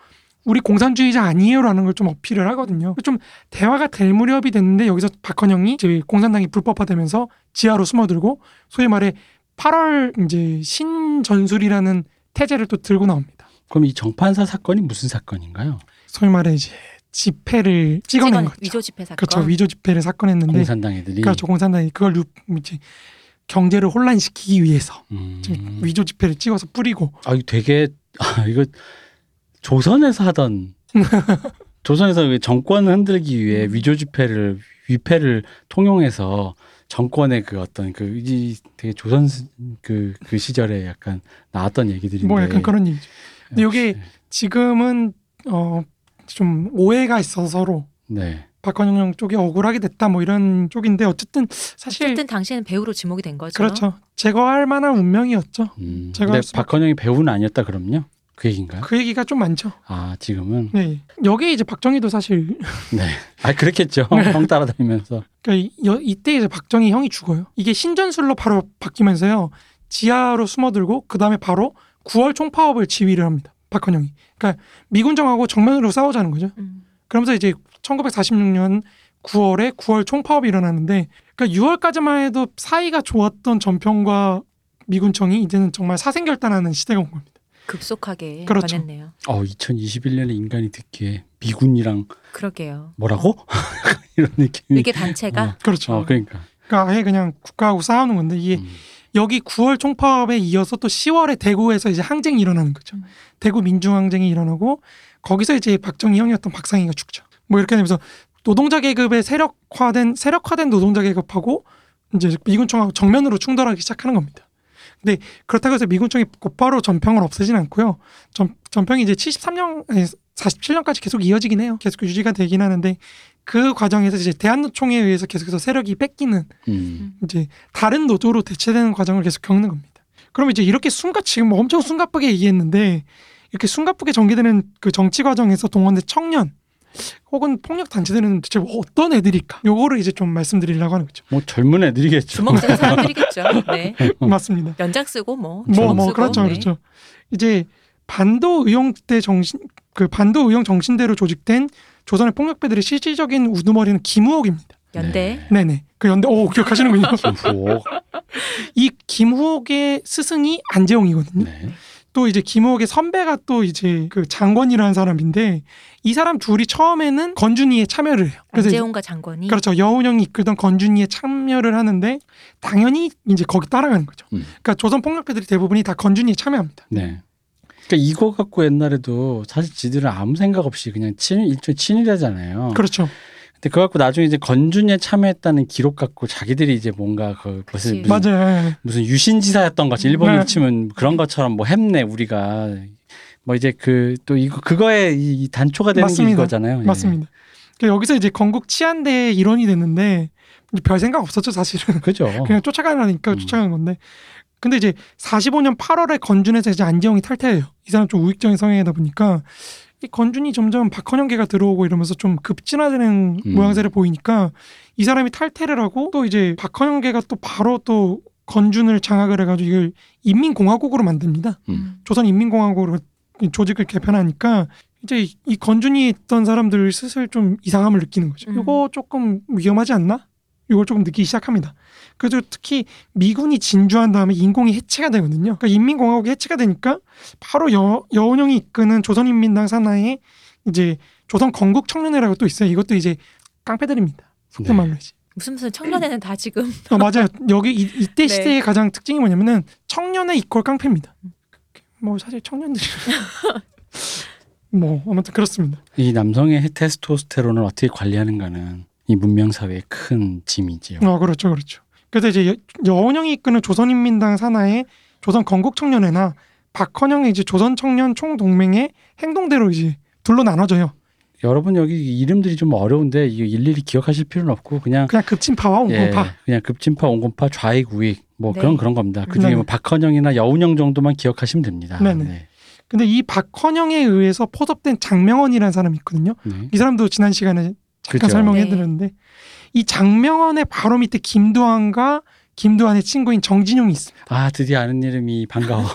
우리 공산주의자 아니에요라는 걸 좀 어필을 하거든요. 좀 대화가 될 무렵이 됐는데 여기서 박헌영이 이제 공산당이 불법화되면서 지하로 숨어들고 소위 말해 8월 이제 신전술이라는 태제를 또 들고 나옵니다. 그럼 이 정판사 사건이 무슨 사건인가요? 소위 말해 이제 집회를 찍어낸 거죠. 위조 집회 사건. 그렇죠. 위조 집회를 사건했는데 공산당 애들이. 그렇죠. 공산당이 그걸 유- 이제 경제를 혼란시키기 위해서 음. 위조 집회를 찍어서 뿌리고 아 이거 되게 아 이거 조선에서 하던 조선에서 그 정권을 흔들기 위해 음. 위조 집회를 위패를 통용해서 정권의 그 어떤 그 이 되게 조선 그그 시절에 약간 나왔던 얘기들인데 뭐 약간 그런 얘기죠. 근데. 요게 지금은 어 좀 오해가 있어서 서로 네 박헌영 쪽이 억울하게 됐다 뭐 이런 쪽인데 어쨌든 사실 어쨌든 당신은 배우로 지목이 된 거죠. 그렇죠. 제거할 만한 운명이었죠. 음. 제가 근데 박헌영이 배우는 아니었다 그럼요 그 얘기인가요? 그 얘기가 좀 많죠. 아 지금은 네. 여기 이제 박정희도 사실 아 그렇겠죠 네. 형 따라다니면서 그러니까 이, 여- 이때 이제 박정희 형이 죽어요. 이게 신전술로 바로 바뀌면서요. 지하로 숨어들고 그 다음에 바로 9월 총파업을 지휘를 합니다. 박헌영이. 그러니까 미군정하고 정면으로 싸우자는 거죠. 음. 그러면서 이제 1946년 9월에 9월 총파업이 일어나는데 그러니까 6월까지만 해도 사이가 좋았던 전평과 미군청이 이제는 정말 사생결단하는 시대가 온 겁니다. 급속하게 그렇죠. 변했네요. 어 2021년에 인간이 듣기에 미군이랑 그러게요. 뭐라고 이런 느낌이 이게 단체가 어, 그렇죠. 어 그러니까 그러니까 아예 그냥 국가하고 싸우는 건데 이게 음. 여기 9월 총파업에 이어서 또 10월에 대구에서 이제 항쟁이 일어나는 거죠. 음. 대구 민중항쟁이 일어나고 거기서 이제 박정희 형이었던 박상희가 죽죠. 뭐 이렇게 되면서 노동자 계급의 세력화된 세력화된 노동자 계급하고 이제 미군청하고 정면으로 충돌하기 시작하는 겁니다. 근데 그렇다고 해서 미군청이 곧바로 전평을 없애진 않고요. 전, 전평이 이제 73년, 아니 47년까지 계속 이어지긴 해요. 계속 유지가 되긴 하는데 그 과정에서 이제 대한노총에 의해서 계속해서 세력이 뺏기는 음. 이제 다른 노조로 대체되는 과정을 계속 겪는 겁니다. 그럼 이제 이렇게 숨가 지금 뭐 엄청 숨가쁘게 얘기했는데 이렇게 숨가쁘게 전개되는 그 정치 과정에서 동원된 청년 혹은 폭력 단체들은 대체 어떤 애들일까? 요거를 이제 좀 말씀드리려고 하는 거죠. 뭐 젊은 애들이겠죠. 주먹 쓰는 사람들이겠죠. 네. 맞습니다. 연장 쓰고 뭐 뭐 뭐 쓰고, 그렇죠, 네. 그렇죠. 이제 반도 의용대 정신 그 반도 의용 정신대로 조직된 조선의 폭력배들의 실질적인 우두머리는 김우옥입니다. 연대. 네네. 그 연대 오 기억하시는군요. 김포. 이 김우옥의 스승이 안재홍이거든요. 네. 또 이제 김우옥의 선배가 또 이제 그 장권이라는 사람인데 이 사람 둘이 처음에는 건준이에 참여를 해요. 그래서 안재홍과 장관이 그렇죠. 여운형이 이끌던 건준이에 참여를 하는데 당연히 이제 거기 따라가는 거죠. 음. 그러니까 조선 폭력배들이 대부분이 다 건준이에 참여합니다. 네. 그러니까 이거 갖고 옛날에도 사실 지들은 아무 생각 없이 그냥 친일 일종의 친일하잖아요. 그렇죠. 근데 그거 갖고 나중에 이제 건준에 참여했다는 기록 갖고 자기들이 이제 뭔가 그. 무슨 무슨. 무슨 유신지사였던 것이 일본으로 네. 치면 그런 것처럼 뭐 했네 우리가 뭐 이제 그 또 이거 그거에 이, 이 단초가 되는 게 맞습니다. 이거잖아요. 예. 맞습니다. 그러니까 여기서 이제 건국 치안대의 일원이 됐는데 별 생각 없었죠 사실은. 그죠. 그냥 쫓아가라니까 음. 쫓아간 건데. 근데 이제 45년 8월에 건준에서 이제 안재홍이 탈퇴해요. 이 사람 좀 우익적인 성향이다 보니까 이 건준이 점점 박헌영계가 들어오고 이러면서 좀 급진화되는 음. 모양새를 보이니까 이 사람이 탈퇴를 하고 또 이제 박헌영계가 또 바로 또 건준을 장악을 해가지고 이걸 인민공화국으로 만듭니다. 음. 조선 인민공화국으로 이 조직을 개편하니까 이제 이- 이 건준이 있던 사람들 슬슬 좀 이상함을 느끼는 거죠. 음. 이거 조금 위험하지 않나? 이걸 조금 느끼기 시작합니다. 그래서 특히 미군이 진주한 다음에 인공이 해체가 되거든요. 그러니까 인민공화국이 해체가 되니까 바로 여, 여운형이 이끄는 조선인민당 산하에 이제 조선 건국 청년회라고 또 있어요. 이것도 이제 깡패들입니다. 속된 네. 말로 이제. 무슨 무슨 청년회는 다 지금 어, 맞아요. 여기 이, 이때 네. 시대의 가장 특징이 뭐냐면은 청년의 이퀄 깡패입니다. 뭐 사실 청년들이 뭐 아무튼 그렇습니다. 이 남성의 테스토스테론을 어떻게 관리하는가는 이 문명 사회의 큰 짐이지요. 어 그렇죠, 그렇죠. 그래서 이제 여, 여원영이 이끄는 조선인민당 산하의 조선 건국 청년회나 박헌영의 이제 조선 청년 총동맹의 행동대로 이제 둘로 나눠져요. 여러분 여기 이름들이 좀 어려운데 이거 일일이 기억하실 필요는 없고 그냥 그냥 급진파와 예, 온건파. 그냥 급진파, 온건파, 좌익, 우익 뭐 네. 그런 그런 겁니다. 그 중에 네네. 뭐 박헌영이나 여운영 정도만 기억하시면 됩니다. 네네. 네. 근데 이 박헌영에 의해서 포섭된 장명원이라는 사람이 있거든요. 네. 이 사람도 지난 시간에 잠깐 그죠. 설명해드렸는데 이 장명원의 바로 밑에 김도환과 김도환의 친구인 정진용이 있습니다. 아 드디어 아는 이름이 반가워.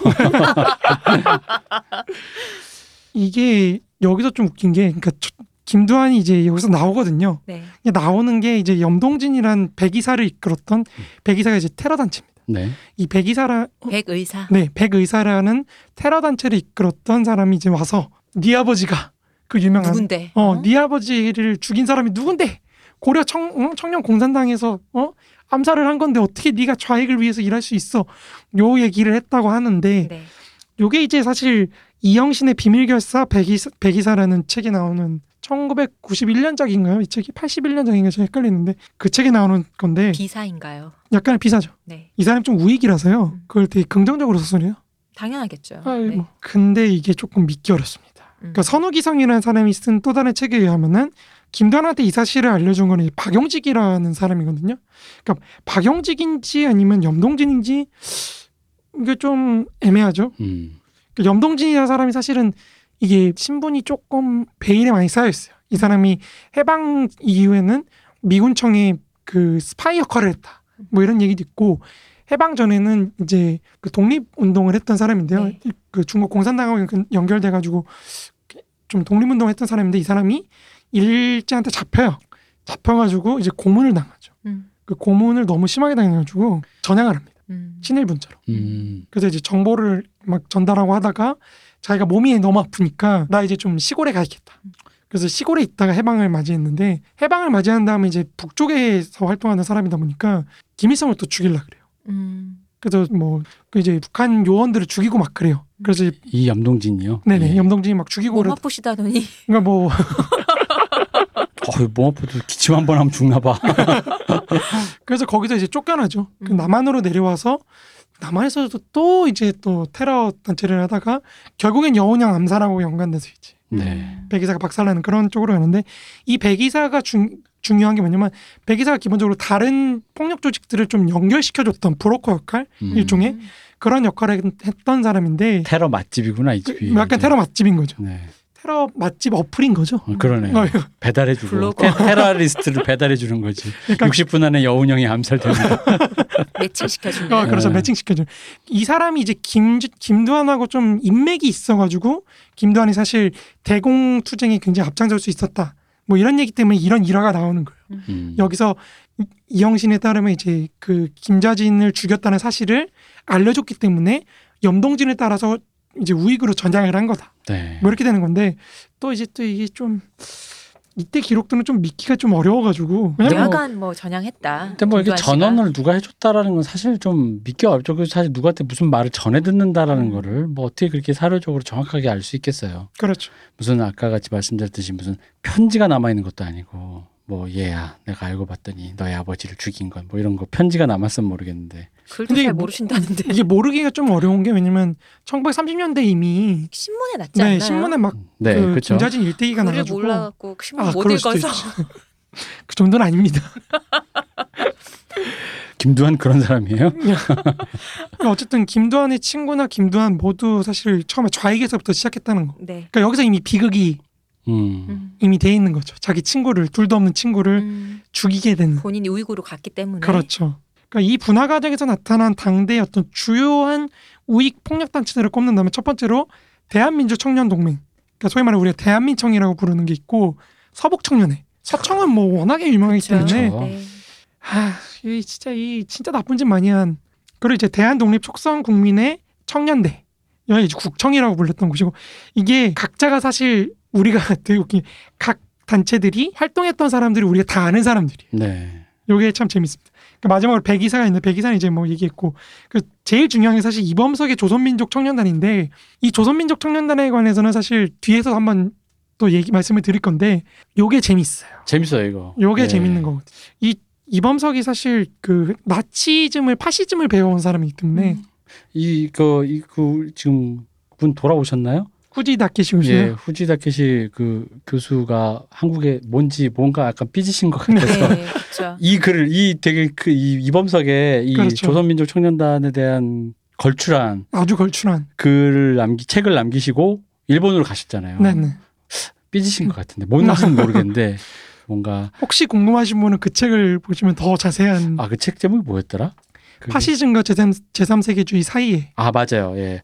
이게 여기서 좀 웃긴 게 그러니까 저- 김도환이 이제 여기서 나오거든요. 네. 나오는 게 이제 염동진이란 백이사를 이끌었던 백의사가 이제 테러 단체입니다. 네. 이 백의사라 백의사. 네 백의사라는 테러 단체를 이끌었던 사람이 이제 와서 네 아버지가 그 유명한 누군데? 어, 네 아버지를 죽인 사람이 누군데? 고려 청, 어? 청년 공산당에서 어? 암살을 한 건데 어떻게 네가 좌익을 위해서 일할 수 있어? 요 얘기를 했다고 하는데 네. 요게 이제 사실 이영신의 비밀결사 백의사, 백의사라는 책에 나오는 1991년작인가요? 이 책이 81년작인가 좀 헷갈리는데 그 책에 나오는 건데 비사인가요? 약간의 비사죠. 네. 이 사람 좀 우익이라서요. 그걸 되게 긍정적으로 소설해요. 당연하겠죠. 아, 네. 뭐. 근데 이게 조금 믿기 어렵습니다. 음. 그러니까 선우기성이라는 사람이 쓴 또 다른 책에 의하면은 김도환한테 이 사실을 알려준 거는 이 박용직이라는 사람이거든요. 그러니까 박용직인지 아니면 염동진인지 이게 좀 애매하죠. 음. 그 염동진이라는 사람이 사실은 이게 신분이 조금 베일에 많이 쌓여 있어요. 이 사람이 해방 이후에는 미군청의 그 스파이 역할을 했다. 뭐 이런 얘기도 있고 해방 전에는 이제 그 독립 운동을 했던 사람인데요. 네. 그 중국 공산당하고 연- 연결돼 가지고 좀 독립 운동을 했던 사람인데 이 사람이 일제한테 잡혀요. 잡혀가지고 이제 고문을 당하죠. 음. 그 고문을 너무 심하게 당해가지고 전향을 합니다. 음. 친일분자로. 음. 그래서 이제 정보를 막 전달하고 하다가 자기가 몸이 너무 아프니까 나 이제 좀 시골에 가야겠다. 그래서 시골에 있다가 해방을 맞이했는데 해방을 맞이한 다음에 이제 북쪽에서 활동하는 사람이다 보니까 김일성을 또 죽일라 그래요. 음. 그래서 뭐그 이제 북한 요원들을 죽이고 막 그래요. 그래서 이 염동진이요. 네네 예. 염동진이 막 죽이고 몸 그래. 아프시다더니 그러니까 뭐 어휴 몸 아파도 기침 한 번 하면 죽나 봐. 그래서 거기서 이제 쫓겨나죠. 그 음. 남한으로 내려와서 남한에서도 또 이제 또 테러 단체를 하다가 결국엔 여운형 암살하고 연관돼서 이제 네. 백이사가 박살나는 그런 쪽으로 가는데 이 백이사가 중, 중요한 게 뭐냐면 백이사가 기본적으로 다른 폭력 조직들을 좀 연결시켜줬던 브로커 역할 음. 일종의 그런 역할을 했던 사람인데 테러 맛집이구나 이그 집이. 약간 이제. 테러 맛집인 거죠. 네. 테러 맛집 어플인 거죠. 어, 그러네. 어, 요 배달해주고. 테, 테러리스트를 배달해주는 거지. 그러니까 60분 안에 여운형이 암살됩니다. 매칭 시켜주는. 어, 그렇죠. 네. 매칭 시켜줘. 이 사람이 이제 김 김두한하고 좀 인맥이 있어가지고 김두한이 사실 대공 투쟁에 굉장히 앞장설 수 있었다. 뭐 이런 얘기 때문에 이런 일화가 나오는 거예요. 음. 여기서 이- 이영신에 따르면 이제 그 김자진을 죽였다는 사실을 알려줬기 때문에 염동진을 따라서 이제 우익으로 전향을 한 거다. 네. 뭐 이렇게 되는 건데 또 이제 또 이게 좀 이때 기록들은 좀 믿기가 좀 어려워가지고 왜냐면 뭐 야간 뭐 전향했다. 근데 뭐 이게. 전원을 누가 해줬다라는 건 사실 좀 믿기 어렵죠. 그 사실 누구한테 무슨 말을 전해 듣는다라는 음. 거를 뭐 어떻게 그렇게 사료적으로 정확하게 알 수 있겠어요. 그렇죠. 무슨 아까 같이 말씀드렸듯이 무슨 편지가 남아 있는 것도 아니고 뭐 얘야 내가 알고 봤더니 너의 아버지를 죽인 건 뭐 이런 거 편지가 남았으면 모르겠는데 글도 근데 잘 뭐- 모르신다는데 이게 모르기가 좀 어려운 게 왜냐면 1930년대 이미 신문에 났지 네 않나요? 신문에 막 네 그 그렇죠. 김자진 일대기가 나가지고 몰라갖고 신문 아, 못 그럴 수도 읽어서 있죠. 그 정도는 아닙니다. 김두한 그런 사람이에요? 어쨌든 김두한의 친구나 김두한 모두 사실 처음에 좌익에서부터 시작했다는 거. 네. 그러니까 여기서 이미 비극이 음. 음. 이미 돼 있는 거죠. 자기 친구를 둘도 없는 친구를 음. 죽이게 되는. 본인이 우익으로 갔기 때문에 그렇죠. 그러니까 이 분화 과정에서 나타난 당대의 어떤 주요한 우익 폭력 단체들을 꼽는다면 첫 번째로 대한민주 청년 동맹. 그러니까 소위 말해 우리가 대한민청이라고 부르는 게 있고 서북 청년회. 서청은 뭐 워낙에 유명하기 그렇죠. 때문에 그렇죠. 네. 아, 이 진짜 이 진짜 나쁜 짓 많이 한 그리고 이제 대한 독립 촉선 국민의 청년대. 여기 이제 국청이라고 불렸던 곳이고 이게 각자가 사실 우리가 되게 웃긴 게각 단체들이 활동했던 사람들이 우리가 다 아는 사람들이에요. 네. 요게 참 재밌습니다. 그 마지막으로 백이사가 있는데 백이사는 이제 뭐 얘기했고 그 제일 중요한 게 사실 이범석의 조선민족 청년단인데 이 조선민족 청년단에 관해서는 사실 뒤에서 한번 또 얘기 말씀을 드릴 건데 요게 재밌어요. 재밌어요 이거. 요게 네. 재밌는 거거든요. 이 이범석이 사실 그 나치즘을 파시즘을 배워온 사람이기 때문에 음. 이그 이 그 지금 분 돌아오셨나요? 후지 다케시 예, 교수요. 후지 다케시 그 교수가 한국에 뭔지 뭔가 약간 삐지신 것 같아서 네, 그렇죠. 이 글을 이 되게 그 이 이범석의 이 그렇죠. 조선민족 청년단에 대한 걸출한 아주 걸출한. 글을 남기 책을 남기시고 일본으로 가셨잖아요. 네네. 삐지신 것 같은데 뭔지는 모르겠는데 뭔가 혹시 궁금하신 분은 그 책을 보시면 더 자세한 아 그 책 제목이 뭐였더라? 그게- 파시즘과 제3, 제3세계주의 사이에 아 맞아요. 예.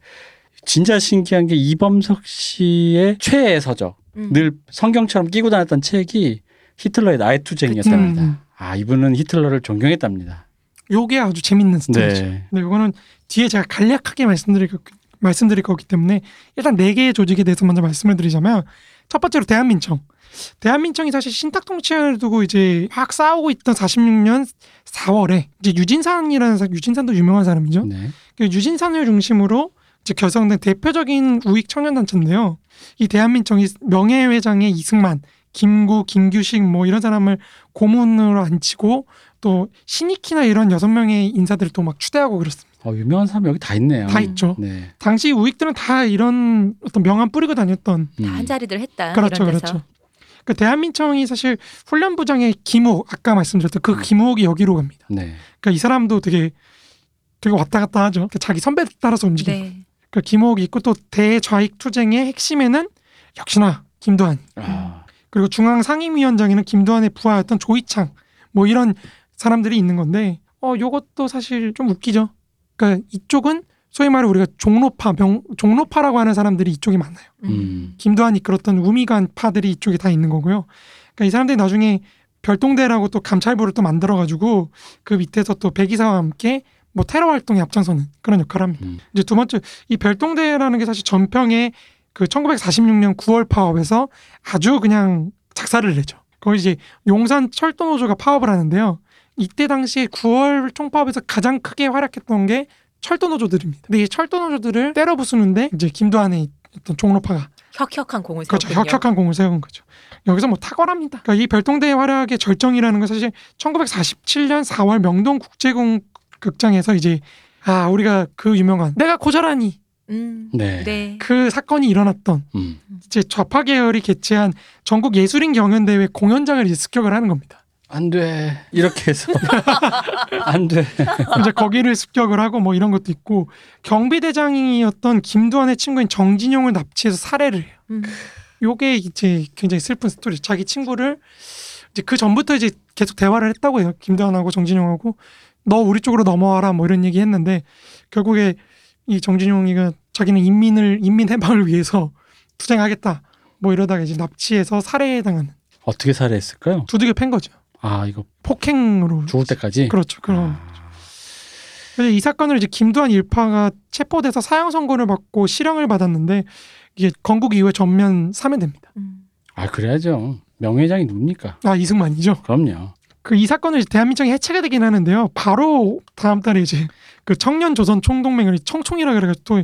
진짜 신기한 게 이범석 씨의 최애 서적 음. 늘 성경처럼 끼고 다녔던 책이 히틀러의 나의 투쟁이었답니다. 음. 아 이분은 히틀러를 존경했답니다. 요게 아주 재밌는 스토리죠. 네. 근데 이거는 뒤에 제가 간략하게 말씀드릴 거, 말씀드릴 거기 때문에 일단 네 개의 조직에 대해서 먼저 말씀을 드리자면 첫 번째로 대한민청. 대한민청이 사실 신탁 통치를 두고 이제 막 싸우고 있던 46년 4월에 이제 유진산이라는 사- 유진산도 유명한 사람이죠. 네. 그 유진산을 중심으로 이제 결성된 대표적인 우익 청년 단체인데요. 이 대한민청이 명예회장의 이승만, 김구, 김규식 뭐 이런 사람을 고문으로 앉히고 또 신익희나 이런 여섯 명의 인사들을 또 막 추대하고 그렇습니다. 어, 유명한 사람 여기 다 있네요. 다 있죠. 네. 당시 우익들은 다 이런 어떤 명함 뿌리고 다녔던 음. 다한 자리들 했다. 그렇죠, 이런 데서. 그렇죠. 그 대한민청이 사실 훈련부장의 김욱 아까 말씀드렸던 그 음. 김욱이 여기로 갑니다. 네. 그러니까 이 사람도 되게 되게 왔다 갔다 하죠. 그러니까 자기 선배 따라서 움직여. 네. 그 김옥이 있고 또 대좌익 투쟁의 핵심에는 역시나 김도한 아, 그리고 중앙 상임위원장에는 김도한의 부하였던 조이창 뭐 이런 사람들이 있는 건데 어 요것도 사실 좀 웃기죠. 그러니까 이쪽은 소위 말해 우리가 종로파 명 종로파라고 하는 사람들이 이쪽이 많아요. 음. 김도한이 이끌었던 우미관 파들이 이쪽에 다 있는 거고요. 그러니까 이 사람들이 나중에 별동대라고 또 감찰부를 또 만들어 가지고 그 밑에서 또 백이사와 함께 뭐 테러 활동에 앞장서는 그런 역할을 합니다. 음. 이제 두 번째 이 별동대라는 게 사실 전평에 그 1946년 9월 파업에서 아주 그냥 작사를 내죠. 거기 이제 용산 철도노조가 파업을 하는데요. 이때 당시에 9월 총파업에서 가장 크게 활약했던 게 철도노조들입니다. 근데 이 철도노조들을 때려 부수는데 이제 김도한의 어떤 종로파가 혁혁한 공을 그렇죠. 세웠군요. 혁혁한 공을 세운 거죠. 여기서 뭐 탁월합니다. 그러니까 이 별동대의 활약의 절정이라는 건 사실 1947년 4월 명동 국제공 극장에서 이제 아 우리가 그 유명한 내가 고자라니 음. 네. 네. 그 사건이 일어났던 음. 이제 좌파 계열이 개최한 전국 예술인 경연 대회 공연장을 이제 습격을 하는 겁니다. 안 돼. 이렇게 해서 안 돼. 이제 거기를 습격을 하고 뭐 이런 것도 있고 경비대장이었던 김두한의 친구인 정진용을 납치해서 살해를 해요. 음. 요게 이제 굉장히 슬픈 스토리. 자기 친구를 이제 그 전부터 이제 계속 대화를 했다고 해요. 김두한하고 정진용하고 너 우리 쪽으로 넘어와라 뭐 이런 얘기 했는데 결국에 이 정진용이가 자기는 인민을 인민 해방을 위해서 투쟁하겠다 뭐 이러다가 이제 납치해서 살해당하는 어떻게 살해했을까요? 두들겨 팬 거죠. 아 이거 폭행으로 죽을 때까지. 그렇죠. 그럼 아, 그래서 이 사건을 이제 김두한 일파가 체포돼서 사형 선고를 받고 실형을 받았는데 이게 건국 이후에 전면 사면됩니다. 음. 아 그래야죠. 명예장이 누굽니까? 아 이승만이죠. 그럼요. 그 이 사건은 이제 대한민정이 해체가 되긴 하는데요. 바로 다음 달에 이제 그 청년 조선 총동맹을 청총이라 그래가지고 또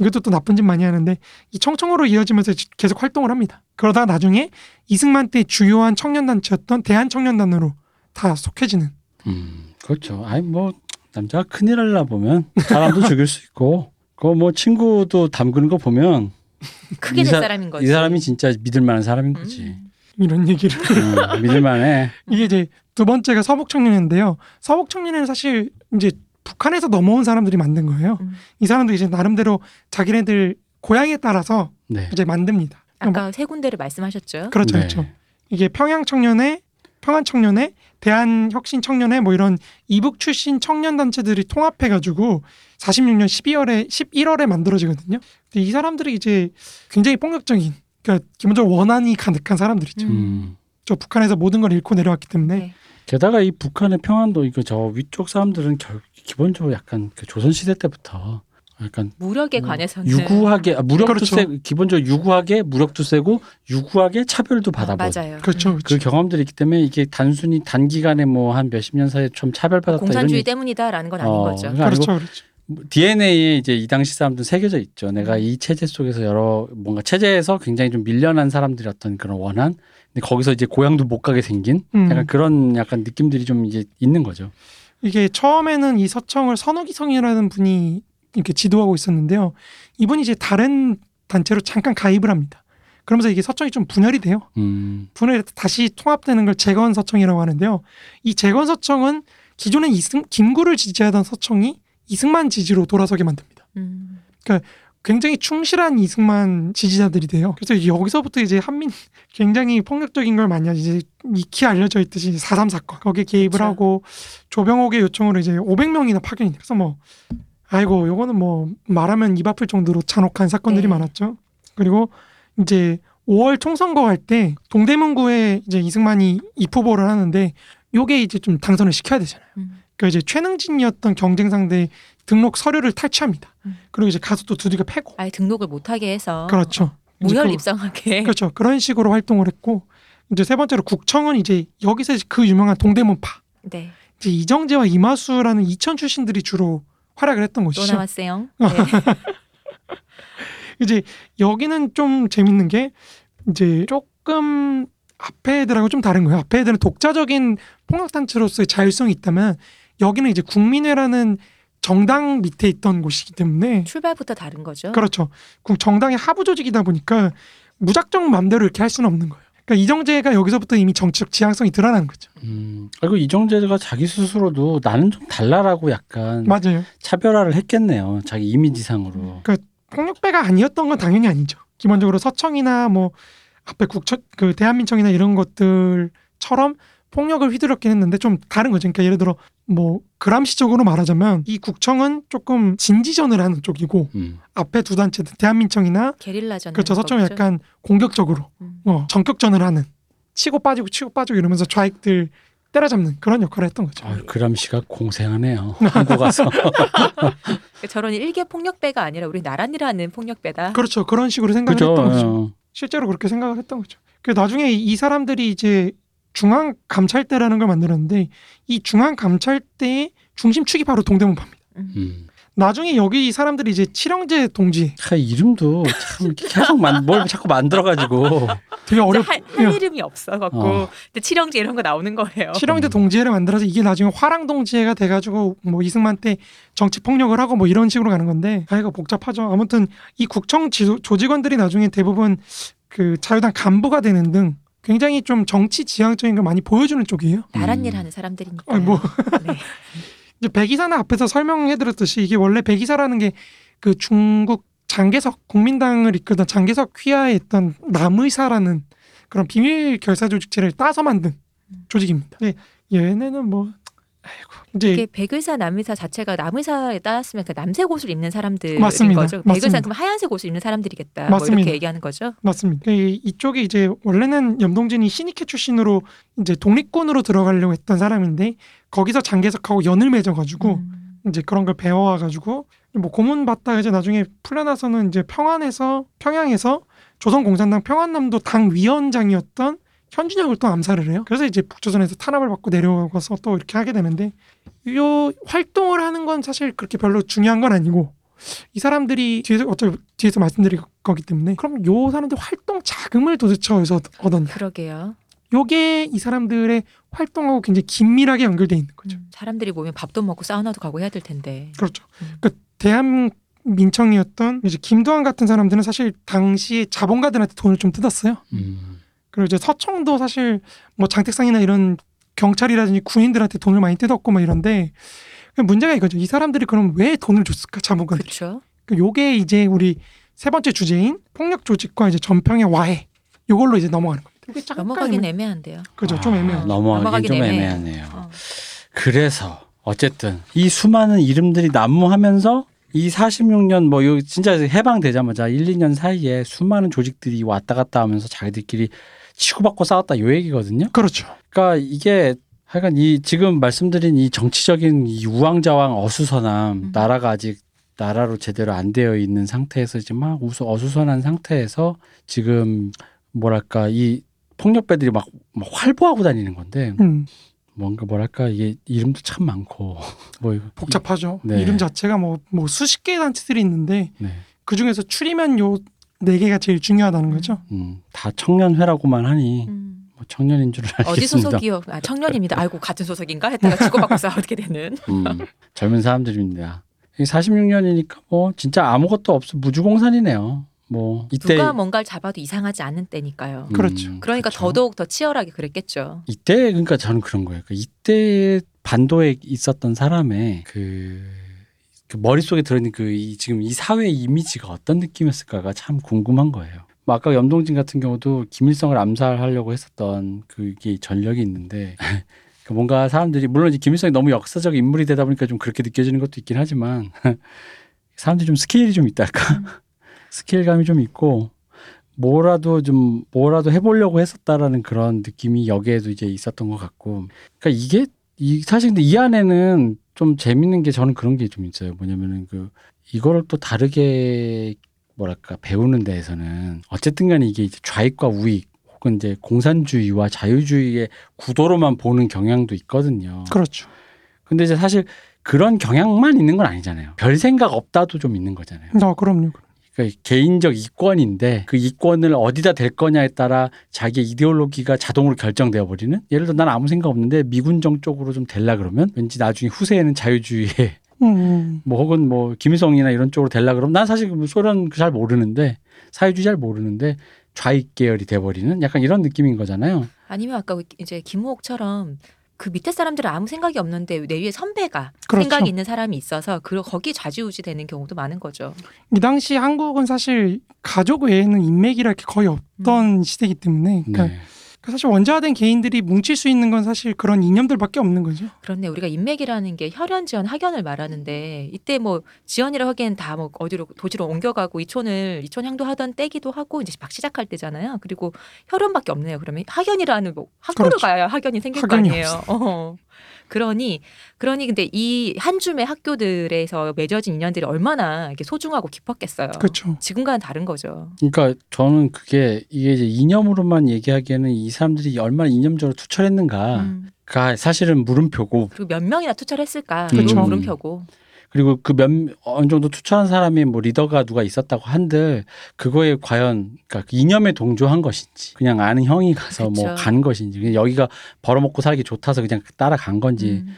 이것도 또 나쁜 짓 많이 하는데 이 청총으로 이어지면서 계속 활동을 합니다. 그러다가 나중에 이승만 때 주요한 청년 단체였던 대한 청년 단으로 다 속해지는. 음 그렇죠. 아니 뭐 남자가 큰일 하려 보면 사람도 죽일 수 있고 그 뭐 친구도 담그는 거 보면 크게 사- 사람인 거지. 이 사람이 진짜 믿을 만한 사람인 거지. 음. 이런 얘기를 음, 믿을 만해. 이게 이제 두 번째가 서북 청년인데요. 서북 청년은 사실 이제 북한에서 넘어온 사람들이 만든 거예요. 음. 이 사람들이 이제 나름대로 자기네들 고향에 따라서 네. 이제 만듭니다. 아까 세 군데를 말씀하셨죠. 그렇죠, 네. 그렇죠. 이게 평양 청년회, 평안 청년회, 대한 혁신 청년회 뭐 이런 이북 출신 청년 단체들이 통합해 가지고 46년 12월에 11월에 만들어지거든요. 근데 이 사람들이 이제 굉장히 폭력적인 그러니까 기본적으로 원한이 가득한 사람들이죠. 음. 음. 저 북한에서 모든 걸 잃고 내려왔기 때문에 네. 게다가 이 북한의 평안도 이거 저 위쪽 사람들은 결, 기본적으로 약간 그 조선 시대 때부터 약간 무력에 음, 관해서는 유구하게 아, 무력도 그렇죠. 세 기본적으로 유구하게 무력도 세고 유구하게 차별도 아, 받아본 맞아요. 그렇죠, 음. 그렇죠. 그 경험들이 있기 때문에 이게 단순히 단기간에 뭐 한 몇십 년 사이에 좀 차별받았다 공산주의 이런 때문이다라는 건 아닌 어, 거죠. 그러니까 아니고 그렇죠, 그렇죠. DNA에 이제 이 당시 사람들은 새겨져 있죠. 내가 음. 이 체제 속에서 여러 뭔가 체제에서 굉장히 좀 밀려난 사람들이 어떤 그런 원한 근데 거기서 이제 고향도 못 가게 생긴 음. 약간 그런 약간 느낌들이 좀 이제 있는 거죠. 이게 처음에는 이 서청을 선호기성이라는 분이 이렇게 지도하고 있었는데요. 이분이 이제 다른 단체로 잠깐 가입을 합니다. 그러면서 이게 서청이 좀 분열이 돼요. 음. 분열이 다시 통합되는 걸 재건 서청이라고 하는데요. 이 재건 서청은 기존에 이승 김구를 지지하던 서청이 이승만 지지로 돌아서게 만듭니다. 음. 굉장히 충실한 이승만 지지자들이 돼요. 그래서 여기서부터 이제 한민 굉장히 폭력적인 걸 많이 하지. 이제 익히 알려져 있듯이 4.3 사건 거기에 개입을 그쵸. 하고 조병옥의 요청으로 이제 500명이나 파견이. 그래서 뭐 아이고 요거는 뭐 말하면 입 아플 정도로 잔혹한 사건들이 네. 많았죠. 그리고 이제 5월 총선거 할 때 동대문구에 이제 이승만이 입후보를 하는데 요게 이제 좀 당선을 시켜야 되잖아요. 음. 그 이제 최능진이었던 경쟁 상대 등록 서류를 탈취합니다. 음. 그리고 이제 가서 또 두들겨 패고. 아예 등록을 못하게 해서 그렇죠. 무혈 그- 입성하게. 그렇죠. 그런 식으로 활동을 했고 이제 세 번째로 국청은 이제 여기서 이제 그 유명한 동대문파 네. 이제 이정재와 이마수라는 이천 출신들이 주로 활약을 했던 또 곳이죠. 나왔어요. 네. 이제 여기는 좀 재밌는 게 이제 조금 앞에 애들하고 좀 다른 거예요. 앞에 애들은 독자적인 폭력단체로서의 자율성이 있다면 여기는 이제 국민회라는 정당 밑에 있던 곳이기 때문에 출발부터 다른 거죠. 그렇죠. 그 정당의 하부 조직이다 보니까 무작정 맘대로 이렇게 할 수는 없는 거예요. 그러니까 이정재가 여기서부터 이미 정치적 지향성이 드러나는 거죠. 음. 그리고 이정재가 자기 스스로도 나는 좀 달라라고 약간 맞아요. 차별화를 했겠네요. 자기 이미지상으로. 폭력배가 아니었던 건 당연히 아니죠. 기본적으로 서청이나 뭐 앞에 국청 그 대한민청이나 이런 것들처럼 폭력을 휘두르긴 했는데 좀 다른 거죠. 그러니까 예를 들어 뭐 그람시적으로 말하자면 이 국청은 조금 진지전을 하는 쪽이고 음. 앞에 두 단체 대한민청이나 게릴라전. 그렇죠. 서청은 약간 공격적으로 음. 어, 전격전을 하는 치고 빠지고 치고 빠지고 이러면서 좌익들 때려잡는 그런 역할을 했던 거죠. 아유, 그람씨가 공생하네요. 한국 가서. 저런 일개 폭력배가 아니라 우리 나란히라는 폭력배다. 그렇죠. 그런 식으로 생각을 그죠. 했던 거죠. 어. 실제로 그렇게 생각을 했던 거죠. 그 나중에 이 사람들이 이제 중앙 감찰대라는 걸 만들었는데 이 중앙 감찰대의 중심축이 바로 동대문파입니다. 음. 음. 나중에 여기 이 사람들이 이제 칠형제 동지 아, 이름도 참 계속 만, 뭘 자꾸 만들어가지고 되게 어렵 할, 할 이름이 없어갖고 어. 근데 칠형제 이런 거 나오는 거예요. 칠형제 동지회를 만들어서 이게 나중에 화랑 동지회가 돼가지고 뭐 이승만 때 정치 폭력을 하고 뭐 이런 식으로 가는 건데 아 이거 복잡하죠. 아무튼 이 구청 지도, 조직원들이 나중에 대부분 그 자유당 간부가 되는 등 굉장히 좀 정치 지향적인 걸 많이 보여주는 쪽이에요. 나란 음. 일 하는 사람들이니까. 아니, 뭐. 네. 이제 백이사는 앞에서 설명해드렸듯이 이게 원래 백이사라는 게 그 중국 장개석 국민당을 이끌던 장개석 휘하에 있던 남의사라는 그런 비밀 결사 조직체를 따서 만든 조직입니다. 네, 얘네는 뭐 아이고 이게 백의사 남의사 자체가 남의사에 따랐으면 그 남색 옷을 입는 사람들인 맞습니다. 거죠. 백의사 그럼 하얀색 옷을 입는 사람들이겠다. 뭐 맞습니다. 이렇게 얘기하는 거죠. 맞습니다. 이- 이쪽에 이제 원래는 염동진이 신익회 출신으로 이제 독립군으로 들어가려고 했던 사람인데 거기서 장개석하고 연을 맺어가지고 음. 이제 그런 걸 배워와가지고 뭐 고문 받다 이제 나중에 풀려나서는 이제 평안에서 평양에서 조선공산당 평안남도 당 위원장이었던 현준혁을 또 암살을 해요. 그래서 이제 북조선에서 탄압을 받고 내려와서 또 이렇게 하게 되는데 요 활동을 하는 건 사실 그렇게 별로 중요한 건 아니고 이 사람들이 뒤에서 어차피 뒤에서 말씀드릴 거기 때문에 그럼 요 사람들 활동 자금을 도대체 어디서 얻었냐? 그러게요. 요게 이 사람들의 활동하고 굉장히 긴밀하게 연결돼 있는 거죠. 음, 사람들이 모이면 밥도 먹고 사우나도 가고 해야 될 텐데. 그렇죠. 음. 그 대한 민청이었던 이제 김도환 같은 사람들은 사실 당시에 자본가들한테 돈을 좀 뜯었어요. 음. 그리고 이제 서청도 사실 뭐 장택상이나 이런 경찰이라든지 군인들한테 돈을 많이 뜯었고 막 이런데 그 문제가 이거죠. 이 사람들이 그럼 왜 돈을 줬을까 자본가들이? 그렇죠. 그 요게 이제 우리 세 번째 주제인 폭력 조직과 이제 전평의 와해 요걸로 이제 넘어가는 겁니다. 이게 잠깐 넘어가긴 애매- 애매한데요. 그죠 좀 아, 애매하죠. 넘어가긴 넘어가긴 좀 애매해요. 애매하네요. 어. 그래서 어쨌든 이 수많은 이름들이 난무하면서 이 46년 뭐 요 진짜 해방되자마자 1, 2년 사이에 수많은 조직들이 왔다 갔다 하면서 자기들끼리 치고받고 싸웠다 요 얘기거든요. 그렇죠. 그러니까 이게 하여간 이 지금 말씀드린 이 정치적인 이 우왕좌왕 어수선함 음. 나라가 아직 나라로 제대로 안 되어 있는 상태에서 이제 막 우수 어수선한 상태에서 지금 뭐랄까 이 폭력배들이 막, 막 활보하고 다니는 건데 음, 뭔가 뭐랄까 이게 이름도 참 많고 뭐 복잡하죠. 네. 이름 자체가 뭐 뭐 수십 개의 단체들이 있는데 네. 그 중에서 추리면 요 네 개가 제일 중요하다는 거죠. 음, 다 청년회라고만 하니 음. 뭐 청년인 줄 알겠습니다. 어디 소속이요? 아, 청년입니다. 아이고 같은 소속인가 했다가 치고받고 싸우게 되는. 음, 젊은 사람들입니다. 46년이니까 뭐 진짜 아무것도 없어 무주공산이네요. 뭐 이때 누가 뭔가를 잡아도 이상하지 않는 때니까요. 그렇죠. 그러니까 그렇죠. 더더욱 더 치열하게 그랬겠죠. 이때 그러니까 저는 그런 거예요. 그 이때 반도에 있었던 사람의 그, 그 머릿속에 들어있는 그 이, 지금 이 사회의 이미지가 어떤 느낌이었을까가 참 궁금한 거예요. 뭐 아까 염동진 같은 경우도 김일성을 암살하려고 했었던 그게 전력이 있는데 그 뭔가 사람들이 물론 이제 김일성이 너무 역사적 인물이 되다 보니까 좀 그렇게 느껴지는 것도 있긴 하지만 사람들이 좀 스케일이 좀 있달까 스케일감이 좀 있고 뭐라도 좀 뭐라도 해보려고 했었다라는 그런 느낌이 여기에도 이제 있었던 것 같고. 그러니까 이게 이 사실 근데 이 안에는 좀 재밌는 게 저는 그런 게 좀 있어요 뭐냐면은 그 이거를 또 다르게 뭐랄까 배우는 데에서는 어쨌든 간에 이게 이제 좌익과 우익 혹은 이제 공산주의와 자유주의의 구도로만 보는 경향도 있거든요. 그렇죠. 근데 이제 사실 그런 경향만 있는 건 아니잖아요. 별 생각 없다도 좀 있는 거잖아요. 어, 그럼요. 개인적 이권인데 그 이권을 어디다 댈 거냐에 따라 자기 이데올로기가 자동으로 결정되어 버리는? 예를 들어 난 아무 생각 없는데 미군정 쪽으로 좀 될라 그러면 왠지 나중에 후세에는 자유주의에 음, 뭐 혹은 뭐 김일성이나 이런 쪽으로 될라 그러면 난 사실 그 소련 잘 모르는데 사회주의 잘 모르는데 좌익 계열이 돼 버리는? 약간 이런 느낌인 거잖아요. 아니면 아까 이제 김우옥처럼 그 밑에 사람들은 아무 생각이 없는데 내 위에 선배가 그렇죠. 생각이 있는 사람이 있어서 그 거기 좌지우지 되는 경우도 많은 거죠. 이 당시 한국은 사실 가족 외에는 인맥이랄 게 거의 없던 시대이기 때문에 그러니까 네. 사실 원자화된 개인들이 뭉칠 수 있는 건 사실 그런 이념들밖에 없는 거죠. 그렇네. 우리가 인맥이라는 게 혈연, 지연, 학연을 말하는데 이때 뭐 지연이라 하기엔 다 뭐 어디로 도시로 옮겨가고 이촌을 이촌향도 하던 때기도 하고 이제 막 시작할 때잖아요. 그리고 혈연밖에 없네요. 그러면 학연이라는 뭐 학교를 그렇죠. 가야 학연이 생길 학연이 거 아니에요. 어. 그러니 그러니 근데 이 한 줌의 학교들에서 맺어진 인연들이 얼마나 이렇게 소중하고 깊었겠어요. 그렇죠. 지금과는 다른 거죠. 그러니까 저는 그게 이게 이제 이념으로만 얘기하기에는 이 사람들이 얼마나 이념적으로 투철했는가가 음. 사실은 물음표고 그리고 몇 명이나 투철했을까? 그렇죠. 물음표고. 그리고 그 몇 어느 정도 투철한 사람이 뭐 리더가 누가 있었다고 한들 그거에 과연 그러니까 그 이념에 동조한 것인지 그냥 아는 형이 가서 뭐. 간 것인지 그냥 여기가 벌어먹고 살기 좋다서 그냥 따라간 건지 음.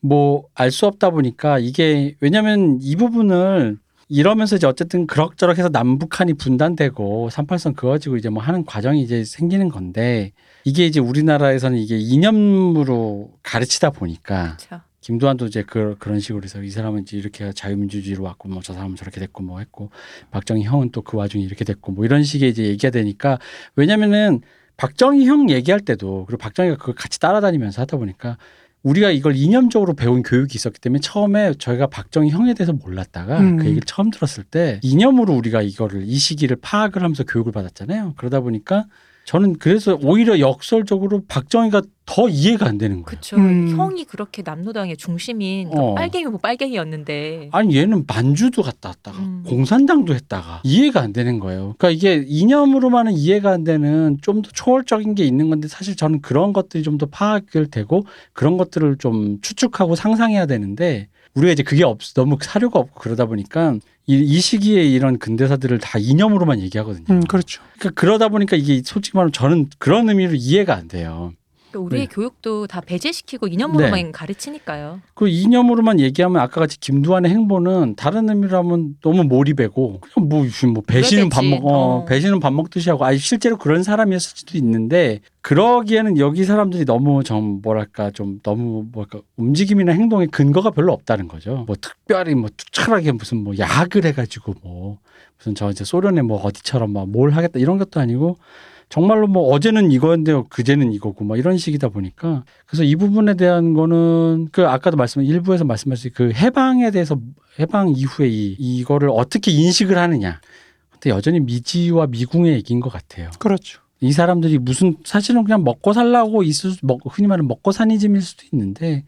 뭐알 수 없다 보니까 이게 왜냐면 이 부분을 이러면서 이제 어쨌든 그럭저럭 해서 남북한이 분단되고 38선 그어지고 이제 뭐 하는 과정이 이제 생기는 건데 이게 이제 우리나라에서는 이게 이념으로 가르치다 보니까 그쵸. 김도환도 이제 그, 그런 식으로 해서 이 사람은 이제 이렇게 자유민주주의로 왔고 뭐 저 사람은 저렇게 됐고 뭐 했고 박정희 형은 또 그 와중에 이렇게 됐고 뭐 이런 식의 이제 얘기가 되니까 왜냐면은 박정희 형 얘기할 때도 그리고 박정희가 그걸 같이 따라다니면서 하다 보니까 우리가 이걸 이념적으로 배운 교육이 있었기 때문에 처음에 저희가 박정희 형에 대해서 몰랐다가 음. 그 얘기를 처음 들었을 때 이념으로 우리가 이거를 이 시기를 파악을 하면서 교육을 받았잖아요. 그러다 보니까 저는 그래서 오히려 역설적으로 박정희가 더 이해가 안 되는 거예요. 그쵸. 음. 형이 그렇게 남로당의 중심인 그 어. 빨갱이고 빨갱이였는데 아니 얘는 만주도 갔다 왔다가 음. 공산당도 했다가 이해가 안 되는 거예요. 그러니까 이게 이념으로만은 이해가 안 되는 좀 더 초월적인 게 있는 건데 사실 저는 그런 것들이 좀 더 파악을 되고 그런 것들을 좀 추측하고 상상해야 되는데 우리가 이제 그게 없 너무 사료가 없고 그러다 보니까 이, 이 시기에 이런 근대사들을 다 이념으로만 얘기하거든요. 음, 그렇죠. 그러니까 그러다 보니까 이게 솔직히 말하면 저는 그런 의미로 이해가 안 돼요. 또 우리의 네. 교육도 다 배제시키고 이념으로만 가르치니까요. 그 이념으로만 얘기하면 아까 같이 김두한의 행보는 다른 의미로 하면 너무 몰입하고 그냥 뭐, 뭐 배신은 밥. 먹, 어, 어. 배신은 밥 먹듯이 하고 아니 실제로 그런 사람이었을 수도 있는데 그러기에는 여기 사람들이 너무 좀 뭐랄까 좀 너무 뭐랄까 움직임이나 행동에 근거가 별로 없다는 거죠. 뭐 특별히 뭐 투철하게 무슨 뭐 야학을 해가지고 뭐 무슨 저 이제 소련의 뭐 어디처럼 막 뭘 하겠다 이런 것도 아니고 정말로 뭐 어제는 이거였는데 그제는 이거고 막 이런 식이다 보니까 그래서 이 부분에 대한 거는 그 아까도 말씀 일부에서 말씀하신 그 해방에 대해서 해방 이후에 이 이거를 어떻게 인식을 하느냐. 근데 여전히 미지와 미궁의 얘기인 것 같아요. 그렇죠. 이 사람들이 무슨 사실은 그냥 먹고 살라고 있을 수, 먹, 흔히 말하는 먹고 사니즘일 수도 있는데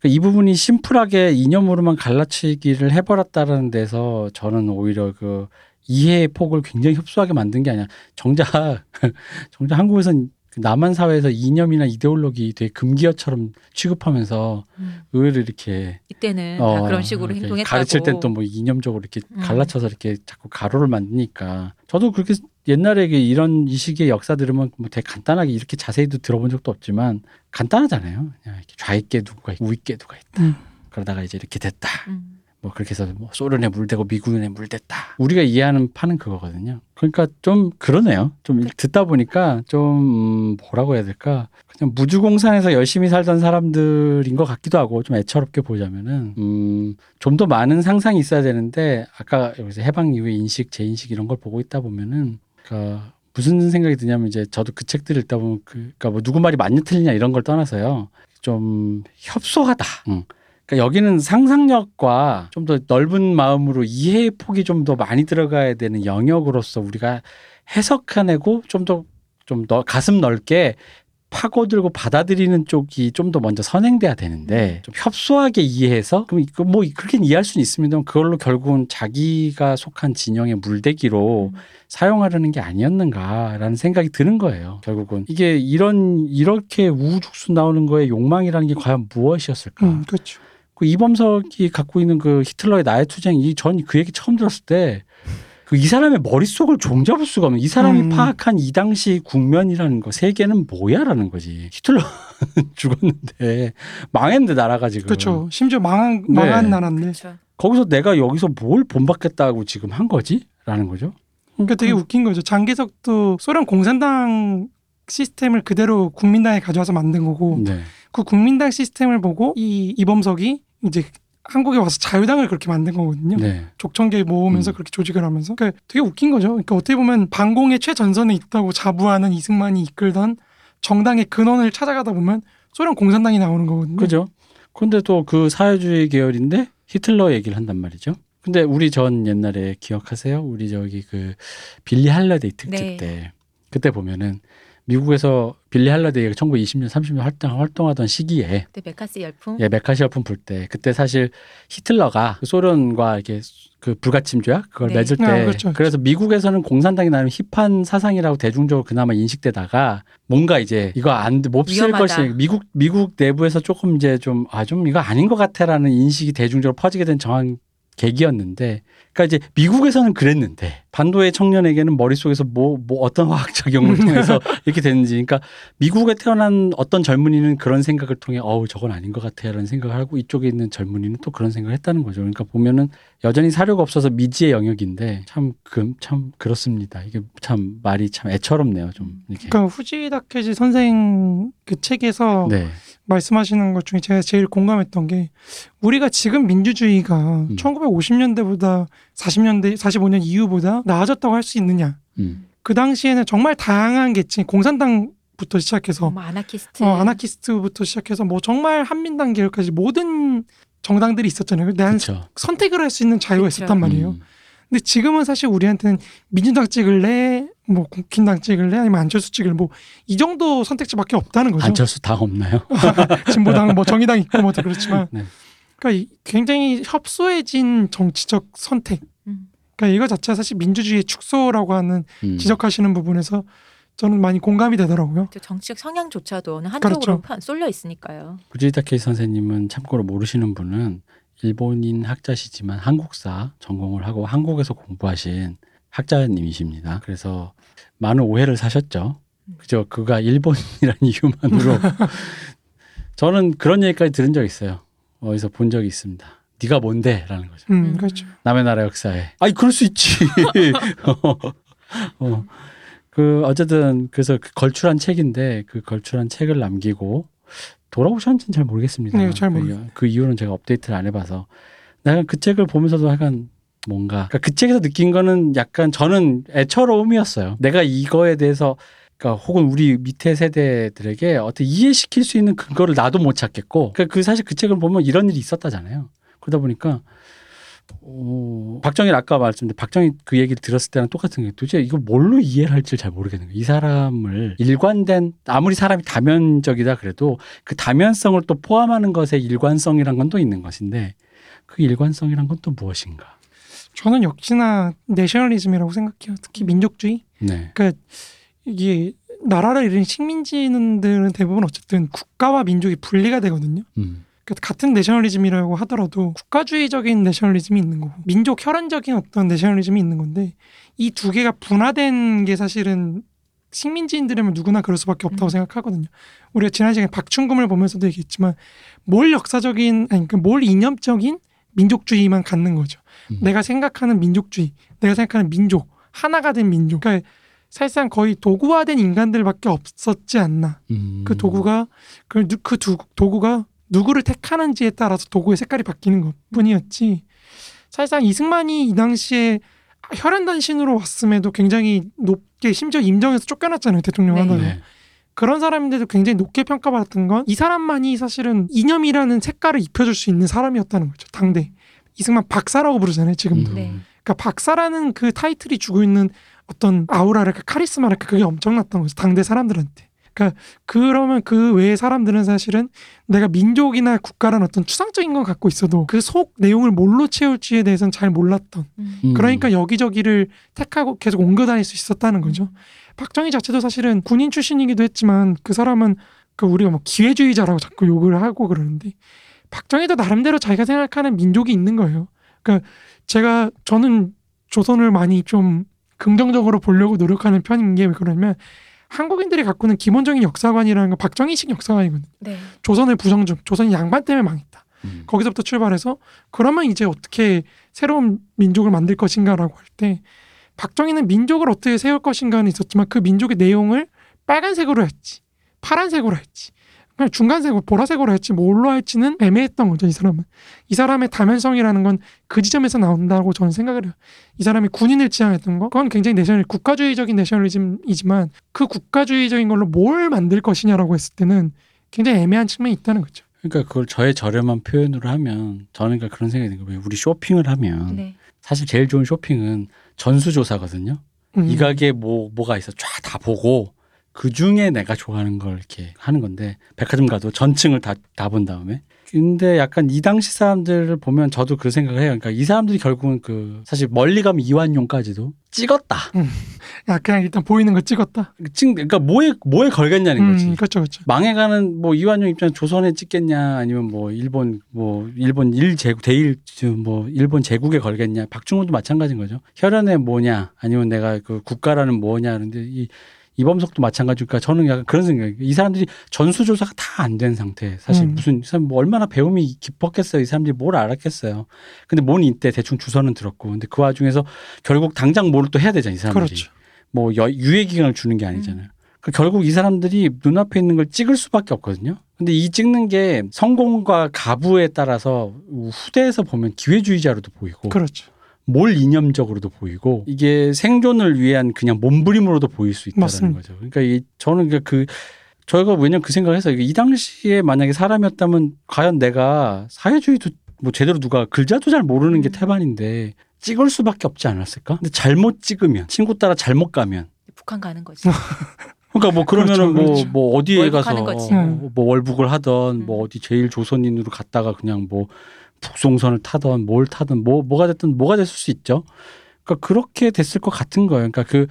그이 부분이 심플하게 이념으로만 갈라치기를 해버렸다는 데서 저는 오히려 그 이해의 폭을 굉장히 협소하게 만든 게 아니야. 정작 정작 한국에선 그 남한 사회에서 이념이나 이데올로기 되게 금기어처럼 취급하면서 음. 의외로 이렇게 이때는 다 어, 그런 식으로 행동했다고. 가르칠 땐 또 뭐 이념적으로 이렇게 음. 갈라쳐서 이렇게 자꾸 가로를 만드니까 저도 그렇게 옛날에 이게 이런 이 시기의 역사 들으면 뭐 되게 간단하게 이렇게 자세히도 들어본 적도 없지만 간단하잖아요. 그냥 이렇게 좌익계 누가 있고 우익계 누가 있다. 음. 그러다가 이제 이렇게 됐다. 음. 뭐 그렇게 해서 뭐 소련에 물대고 미군에 물댔다. 우리가 이해하는 판은 그거거든요. 그러니까 좀 그러네요. 좀 듣다 보니까 좀 음, 뭐라고 해야 될까? 그냥 무주공산에서 열심히 살던 사람들인 것 같기도 하고 좀 애처롭게 보자면은 음, 좀 더 많은 상상이 있어야 되는데 아까 여기서 해방 이후의 인식, 재인식 이런 걸 보고 있다 보면은 그러니까 무슨 생각이 드냐면 이제 저도 그 책들을 읽다 보면 그, 그러니까 뭐 누구 말이 맞냐 틀리냐 이런 걸 떠나서요. 좀 협소하다. 응. 그러니까 여기는 상상력과 좀 더 넓은 마음으로 이해의 폭이 좀 더 많이 들어가야 되는 영역으로서 우리가 해석해내고 좀 더 좀 더 가슴 넓게 파고들고 받아들이는 쪽이 좀 더 먼저 선행돼야 되는데 좀 협소하게 이해해서 그럼 이거 뭐 그렇게 이해할 수는 있습니다. 그걸로 결국은 자기가 속한 진영의 물대기로 음. 사용하려는 게 아니었는가라는 생각이 드는 거예요. 결국은 이게 이런 이렇게 우후죽순 나오는 거에 욕망이라는 게 과연 무엇이었을까? 음, 그렇죠. 그 이범석이 갖고 있는 그 히틀러의 나의 투쟁 이 전 그 얘기 처음 들었을 때 그 이 사람의 머릿속을 종잡을 수가 없는 이 사람이 음. 파악한 이 당시 국면이라는 거 세계는 뭐야라는 거지 히틀러 죽었는데 망했는데 나라가 지금 그렇죠. 심지어 망한 네. 망한 나라인데. 그렇죠. 거기서 내가 여기서 뭘 본받겠다고 지금 한 거지라는 거죠 그러니까 되게 웃긴 거죠. 장개석도 소련 공산당 시스템을 그대로 국민당에 가져와서 만든 거고 네. 그 국민당 시스템을 보고 이 이범석이 이제 한국에 와서 자유당을 그렇게 만든 거거든요. 네. 족청계 모으면서 음. 그렇게 조직을 하면서 그러니까 되게 웃긴 거죠. 그러니까 어떻게 보면 반공의 최전선에 있다고 자부하는 이승만이 이끌던 정당의 근원을 찾아가다 보면 소련 공산당이 나오는 거거든요. 그죠? 근데 또 그 사회주의 계열인데 히틀러 얘기를 한단 말이죠. 근데 우리 전 옛날에 기억하세요? 우리 저기 그 빌리 할러데이 특집 네. 때 그때 보면은 미국에서 빌리 할러데이가 1920년 30년 활동 활동하던 시기에 그때 매카시 열풍. 예, 매카시 열풍 불 때 그때 사실 히틀러가 그 소련과 이렇게 그 불가침 조약 그걸 네. 맺을 때 아, 그렇죠. 그래서 미국에서는 공산당이 나름 힙한 사상이라고 대중적으로 그나마 인식되다가 뭔가 이제 이거 아 몹쓸 것이 미국 미국 내부에서 조금 이제 좀 아 좀 이거 아닌 것 같아라는 인식이 대중적으로 퍼지게 된 정한 계기였는데 그러니까 이제 미국에서는 그랬는데 반도의 청년에게는 머릿속에서 뭐, 뭐 어떤 화학 작용을 통해서 이렇게 됐는지 그러니까 미국에 태어난 어떤 젊은이는 그런 생각을 통해 어우 저건 아닌 것 같아라는 생각을 하고 이쪽에 있는 젊은이는 또 그런 생각을 했다는 거죠. 그러니까 보면은 여전히 사료가 없어서 미지의 영역인데 참그참 그렇습니다. 이게 참 말이 참 애처롭네요. 좀 이렇게. 그러니까 후지다케지 선생 그 책에서 네. 말씀하시는 것 중에 제가 제일 공감했던 게 우리가 지금 민주주의가 음. 1950년대보다 40년대 45년 이후보다 나아졌다고 할 수 있느냐? 음. 그 당시에는 정말 다양한 계층 공산당부터 시작해서 뭐 아나키스트. 어, 아나키스트부터 시작해서 뭐 정말 한민당 계열까지 모든 정당들이 있었잖아요. 난 그렇죠. 선택을 할 수 있는 자유가 그쵸. 있었단 말이에요. 음. 근데 지금은 사실 우리한테는 민주당 찍을래, 뭐 국힘당 찍을래, 아니면 안철수 찍을래, 뭐이 정도 선택지밖에 없다는 거죠. 안철수 당 없나요? 진보당, 뭐 정의당 있고 뭐도 그렇지만, 네. 그러니까 이- 굉장히 협소해진 정치적 선택. 음. 그러니까 이거 자체가 사실 민주주의의 축소라고 하는 음. 지적하시는 부분에서 저는 많이 공감이 되더라고요. 저 정치적 성향조차도 어느 한쪽으로 그렇죠. 편- 쏠려 있으니까요. 구지타케 선생님은 참고로 모르시는 분은 일본인 학자시지만 한국사 전공을 하고 한국에서 공부하신 학자님이십니다. 그래서 많은 오해를 사셨죠. 그죠? 그가 일본이라는 이유만으로 저는 그런 얘기까지 들은 적 있어요. 어디서 본 적이 있습니다. 네가 뭔데?라는 거죠. 음, 음. 그렇죠. 남의 나라 역사에. 아니 그럴 수 있지. 어, 어. 그 어쨌든 그래서 그 걸출한 책인데 그 걸출한 책을 남기고 돌아오셨는지는 잘 모르겠습니다. 네, 잘 그, 모르겠어요. 그 이유는 제가 업데이트를 안 해봐서. 내가 그 책을 보면서도 약간 뭔가 그러니까 그 책에서 느낀 거는 약간 저는 애처로움이었어요. 내가 이거에 대해서 그러니까 혹은 우리 밑에 세대들에게 어떻게 이해시킬 수 있는 근거를 나도 못 찾겠고 그러니까 그 사실 그 책을 보면 이런 일이 있었다잖아요. 그러다 보니까 어, 박정희 아까 말씀드린 박정희 그 얘기를 들었을 때랑 똑같은 게 도대체 이거 뭘로 이해를 할지 잘 모르겠는 거예요. 이 사람을 일관된 아무리 사람이 다면적이다 그래도 그 다면성을 또 포함하는 것에 일관성이란 건 또 있는 것인데 그 일관성이란 건 또 무엇인가? 저는 역시나 내셔널리즘이라고 생각해요. 특히 민족주의. 네. 이게 나라를 잃은 식민지인들은 대부분 어쨌든 국가와 민족이 분리가 되거든요. 음. 그러니까 같은 내셔널리즘이라고 하더라도 국가주의적인 내셔널리즘이 있는 거고 민족 혈연적인 어떤 내셔널리즘이 있는 건데 이 두 개가 분화된 게 사실은 식민지인들이면 누구나 그럴 수밖에 없다고 음. 생각하거든요. 우리가 지난 시간에 박충금을 보면서도 얘기했지만 뭘 역사적인 아니 그뭘 이념적인 민족주의만 갖는 거죠. 음. 내가 생각하는 민족주의, 내가 생각하는 민족, 하나가 된 민족. 그러니까 사실상 거의 도구화된 인간들밖에 없었지 않나. 음. 그 도구가 그, 누- 그 두, 도구가 누구를 택하는지에 따라서 도구의 색깔이 바뀌는 것 뿐이었지. 사실상 이승만이 이 당시에 혈연단신으로 왔음에도 굉장히 높게 심지어 임정에서 쫓겨났잖아요 대통령 네. 하다가 네. 그런 사람인데도 굉장히 높게 평가받았던 건 이 사람만이 사실은 이념이라는 색깔을 입혀줄 수 있는 사람이었다는 거죠 당대 이승만 박사라고 부르잖아요 지금도 음. 네. 그러니까 박사라는 그 타이틀이 주고 있는 어떤 아우라랄까 카리스마랄까 그게 엄청났던 거죠 당대 사람들한테. 그러니까 그러면 그 외의 사람들은 사실은 내가 민족이나 국가라는 어떤 추상적인 건 갖고 있어도 그 속 내용을 뭘로 채울지에 대해서는 잘 몰랐던. 음. 음. 그러니까 여기저기를 택하고 계속 옮겨 다닐 수 있었다는 거죠. 박정희 자체도 사실은 군인 출신이기도 했지만 그 사람은 그 우리가 뭐 기회주의자라고 자꾸 욕을 하고 그러는데 박정희도 나름대로 자기가 생각하는 민족이 있는 거예요. 그러니까 제가 저는 조선을 많이 좀 긍정적으로 보려고 노력하는 편인 게 왜 그러냐면 한국인들이 갖고 있는 기본적인 역사관이라는 건 박정희식 역사관이거든요. 네. 조선의 부정중, 조선이 양반 때문에 망했다. 음. 거기서부터 출발해서 그러면 이제 어떻게 새로운 민족을 만들 것인가라고 할 때 박정희는 민족을 어떻게 세울 것인가는 있었지만 그 민족의 내용을 빨간색으로 했지 파란색으로 했지 중간색으로 보라색으로 했지 뭘로 할지는 애매했던 거죠 이 사람은 이 사람의 다면성이라는 건 그 지점에서 나온다고 저는 생각을 해요 이 사람이 군인을 지향했던 거 그건 굉장히 내셔널 국가주의적인 내셔널리즘이지만 그 국가주의적인 걸로 뭘 만들 것이냐라고 했을 때는 굉장히 애매한 측면이 있다는 거죠 그러니까 그걸 저의 저렴한 표현으로 하면 저는 그러니까 그런 생각이 드는 거예요. 우리 쇼핑을 하면 네. 사실 제일 좋은 쇼핑은 전수조사거든요. 음. 이 가게에 뭐 뭐가 있어 쫙 다 보고 그 중에 내가 좋아하는 걸 이렇게 하는 건데 백화점 가도 전층을 다 다 본 다음에 근데 약간 이 당시 사람들을 보면 저도 그 생각을 해요. 그러니까 이 사람들이 결국은 그 사실 멀리 가면 이완용까지도 찍었다. 야 그냥 일단 보이는 거 찍었다. 찍 그러니까 뭐에 뭐에 걸겠냐는 거지. 음, 그렇죠, 그렇죠. 망해가는 뭐 이완용 입장 조선에 찍겠냐 아니면 뭐 일본 뭐 일본 일 제국 대일 뭐 일본 제국에 걸겠냐 박중훈도 마찬가지인 거죠 혈연의 뭐냐 아니면 내가 그 국가라는 뭐냐 그런데 이 이범석도 마찬가지니까 저는 약간 그런 생각이 이 사람들이 전수조사가 다 안 된 상태 사실 음. 무슨 이 사람 뭐 얼마나 배움이 깊었겠어요 이 사람들이 뭘 알았겠어요 근데 뭔 이때 대충 주소는 들었고 근데 그 와중에서 결국 당장 뭘 또 해야 되잖아 이 사람들이 그렇죠. 뭐 여- 유예 기간을 주는 게 아니잖아요. 그 결국 이 사람들이 눈앞에 있는 걸 찍을 수밖에 없거든요. 근데 이 찍는 게 성공과 가부에 따라서 후대에서 보면 기회주의자로도 보이고 그렇죠. 몰 이념적으로도 보이고 이게 생존을 위한 그냥 몸부림으로도 보일 수 있다는 맞습니다. 거죠. 그러니까 이 저는 그- 그 저희가 왜냐면 그 생각을 해서 이 당시에 만약에 사람이었다면 과연 내가 사회주의도 뭐 제대로 누가 글자도 잘 모르는 게 음. 태반인데 찍을 수밖에 없지 않았을까? 근데 잘못 찍으면 친구 따라 잘못 가면 북한 가는 거지. 그러니까 뭐 그러면은 그렇죠, 뭐, 그렇죠. 뭐 어디에 월북하는 가서 거지. 음. 뭐 월북을 하던 뭐 음. 어디 제일 조선인으로 갔다가 그냥 뭐 북송선을 타던 뭘 타던 뭐 뭐가 됐든 뭐가 됐을 수 있죠. 그러니까 그렇게 됐을 것 같은 거예요. 그러니까 그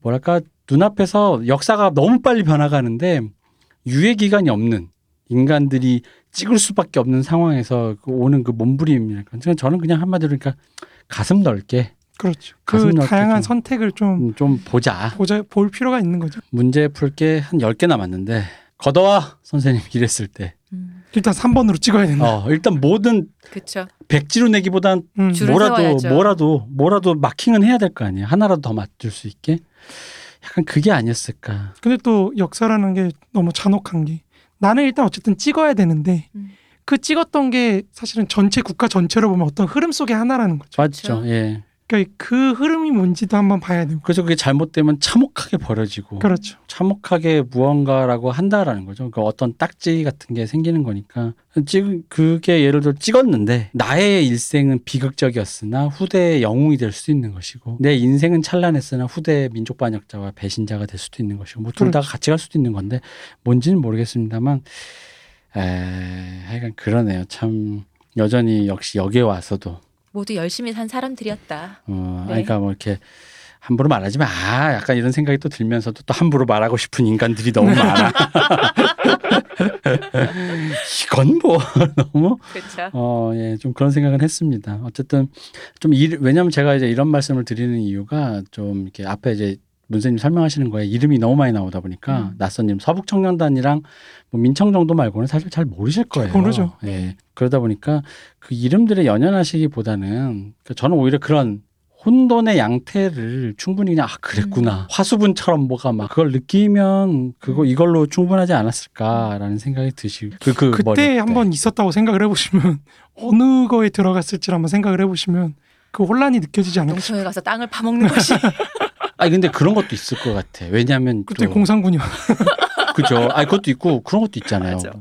뭐랄까 눈앞에서 역사가 너무 빨리 변화가는데 유예 기간이 없는 인간들이 찍을 수밖에 없는 상황에서 그 오는 그 몸부림이랄까. 그러니까 저는 그냥 한마디로 그러니까 가슴 넓게 그렇죠. 그 다양한 좀- 선택을 좀 음, 좀 보자. 보자 볼 필요가 있는 거죠. 문제 풀 게한 10개 남았는데 걷어와 선생님 이랬을 때 음, 일단 3번으로 찍어야 된다. 어, 일단 뭐든 그렇죠. 백지로 내기보단 음. 뭐라도 세워야죠. 뭐라도 뭐라도 마킹은 해야 될 거 아니에요 하나라도 더 맞출 수 있게 약간 그게 아니었을까 근데 또 역사라는 게 너무 잔혹한 게 나는 일단 어쨌든 찍어야 되는데 음. 그 찍었던 게 사실은 전체 국가 전체로 보면 어떤 흐름 속의 하나라는 거죠. 맞죠 그렇죠. 예 그러니까 그 흐름이 뭔지도 한번 봐야 되고. 그래서 그게 잘못되면 참혹하게 벌어지고 그렇죠. 참혹하게 무언가라고 한다라는 거죠 그러니까 어떤 딱지 같은 게 생기는 거니까 찍 그게 예를 들어 찍었는데 나의 일생은 비극적이었으나 후대의 영웅이 될 수도 있는 것이고 내 인생은 찬란했으나 후대의 민족 반역자와 배신자가 될 수도 있는 것이고 뭐 둘다 그렇죠. 같이 갈 수도 있는 건데 뭔지는 모르겠습니다만 에 하여간 그러네요 참 여전히 역시 여기에 와서도 모두 열심히 산 사람들이었다. 어 네. 그러니까 뭐 이렇게 함부로 말하지만 아 약간 이런 생각이 또 들면서도 또 함부로 말하고 싶은 인간들이 너무 많아 이건 뭐 너무. 어, 예, 좀 그런 생각은 했습니다. 어쨌든 좀 일, 왜냐면 제가 이제 이런 말씀을 드리는 이유가 좀 이렇게 앞에 이제 문세님 설명하시는 거에 이름이 너무 많이 나오다 보니까 음. 낯선 이름 서북 청년단이랑 뭐 민청 정도 말고는 사실 잘 모르실 거예요. 모르죠. 예. 그러다 보니까 그 이름들에 연연하시기보다는 그러니까 저는 오히려 그런 혼돈의 양태를 충분히 그냥 아 그랬구나 화수분처럼 뭐가 막 그걸 느끼면 그거 음. 이걸로 충분하지 않았을까라는 생각이 드시고 그, 그 그때 때. 한번 있었다고 생각을 해보시면 어느 거에 들어갔을지 한번 생각을 해보시면 그 혼란이 느껴지지 않을까. 농촌에 가서 땅을 파먹는 것이 아니 근데 그런 것도 있을 것 같아. 왜냐하면 그때 또 공산군이 그죠. 아니 그것도 있고 그런 것도 있잖아요. 맞아.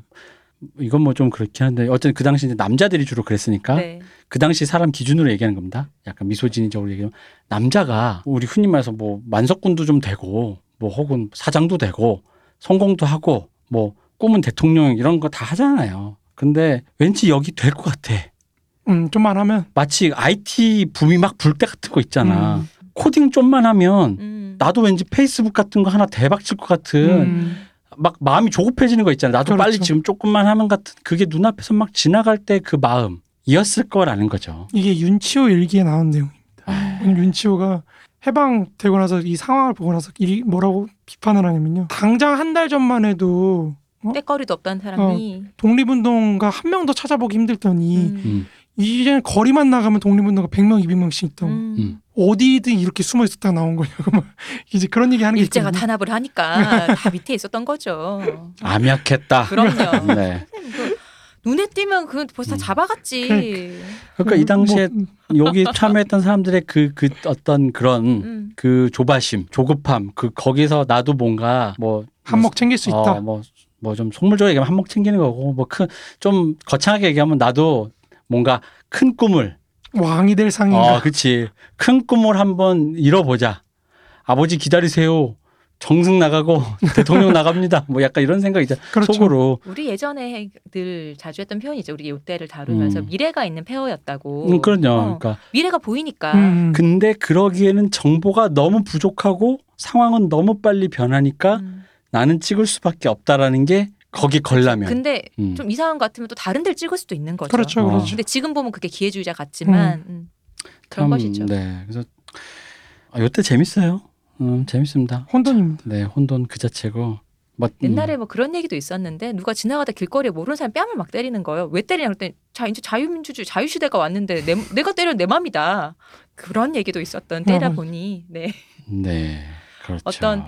이건 뭐 좀 그렇긴 한데 어쨌든 그 당시 이제 남자들이 주로 그랬으니까 네. 그 당시 사람 기준으로 얘기하는 겁니다. 약간 미소진이적으로 얘기하면 남자가 우리 흔히 말해서 뭐 만석군도 좀 되고 뭐 혹은 사장도 되고 성공도 하고 뭐 꿈은 대통령 이런 거 다 하잖아요. 근데 왠지 여기 될 것 같아. 음, 좀만 하면 마치 IT 붐이 막 불 때 같은 거 있잖아. 음. 코딩 좀만 하면 음. 나도 왠지 페이스북 같은 거 하나 대박 칠 것 같은 음, 막 마음이 조급해지는 거 있잖아요. 나도 그렇죠. 빨리 지금 조금만 하면 같은 그게 눈앞에서 막 지나갈 때 그 마음이었을 거라는 거죠. 이게 윤치호 일기에 나온 내용입니다. 아, 윤치호가 해방되고 나서 이 상황을 보고 나서 이 뭐라고 비판을 하냐면요. 당장 한 달 전만 해도 때거리도 없던 사람이 독립운동가 한 명도 찾아보기 힘들더니 음. 음, 이제는 거리만 나가면 독립운동가 100명, 200명씩 있다고. 음. 음. 어디든 이렇게 숨어 있었다 나온 거냐고 막 이제 그런 얘기 하는 게 일제가 있거든요. 탄압을 하니까 다 밑에 있었던 거죠. 암약했다. 그럼요. 네. 그 눈에 띄면 그 벌써 음. 잡아갔지. 그러니까 이 당시에 뭐, 여기 참여했던 사람들의 그, 그 어떤 그런 음. 그 조바심, 조급함, 그 거기서 나도 뭔가 뭐 한몫 챙길 수 있다. 어, 뭐뭐 좀 속물적으로 얘기하면 한몫 챙기는 거고 뭐 큰 좀 거창하게 얘기하면 나도 뭔가 큰 꿈을 왕이 될 상인가. 어, 그치. 큰 꿈을 한번 이뤄보자. 아버지 기다리세요. 정승 나가고 대통령 나갑니다. 뭐 약간 이런 생각이 죠. 그렇죠. 속으로. 우리 예전에 늘 자주 했던 표현이죠. 우리 이때를 다루면서 음. 미래가 있는 페어였다고. 음, 그럼요. 어, 그러니까 미래가 보이니까. 음, 근데 그러기에는 정보가 너무 부족하고 상황은 너무 빨리 변하니까 음. 나는 찍을 수밖에 없다라는 게 거기 걸라면. 근데 음. 좀 이상한 것 같으면 또 다른 데를 찍을 수도 있는 거죠. 그렇죠, 어. 그렇죠. 근데 지금 보면 그게 기회주의자 같지만 음, 그런 참, 것이죠. 네. 그래서 아, 요때 재밌어요. 음, 재밌습니다. 혼돈입니다. 네, 혼돈 그 자체고. 뭐, 음, 옛날에 뭐 그런 얘기도 있었는데 누가 지나가다 길거리에 모르는 사람 뺨을 막 때리는 거예요. 왜 때리냐 그랬더니 자 이제 자유민주주의 자유시대가 왔는데 내, 내가 때려 내 맘이다. 그런 얘기도 있었던 때라 어. 보니 네. 네, 그렇죠. 어떤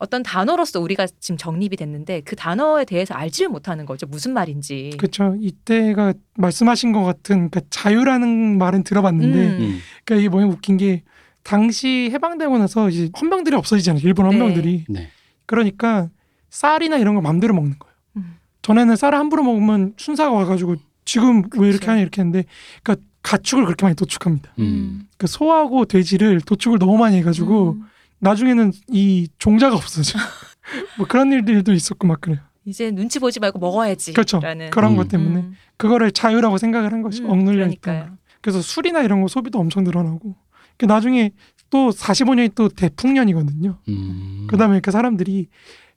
어떤 단어로서 우리가 지금 정립이 됐는데 그 단어에 대해서 알지를 못하는 거죠. 무슨 말인지. 그렇죠. 이때가 말씀하신 것 같은 그러니까 자유라는 말은 들어봤는데 음. 음, 그러니까 이게 뭐냐면 웃긴 게 당시 해방되고 나서 이제 헌병들이 없어지잖아요. 일본 네. 헌병들이. 네. 그러니까 쌀이나 이런 걸 마음대로 먹는 거예요. 음. 전에는 쌀을 함부로 먹으면 순사가 와가지고 지금 왜 이렇게. 하냐 이렇게 했는데 그러니까 가축을 그렇게 많이 도축합니다. 음. 그 소하고 돼지를 도축을 너무 많이 해가지고 음. 나중에는 이 종자가 없어져. 뭐 그런 일들도 있었고 막 그래요. 이제 눈치 보지 말고 먹어야지. 그렇죠. 라는. 그런 음. 것 때문에 음. 그거를 자유라고 생각을 한 것이 음, 억눌려. 거예요. 그래서 술이나 이런 거 소비도 엄청 늘어나고 그 나중에 또 45년이 또 대풍년이거든요. 음. 그다음에 그 사람들이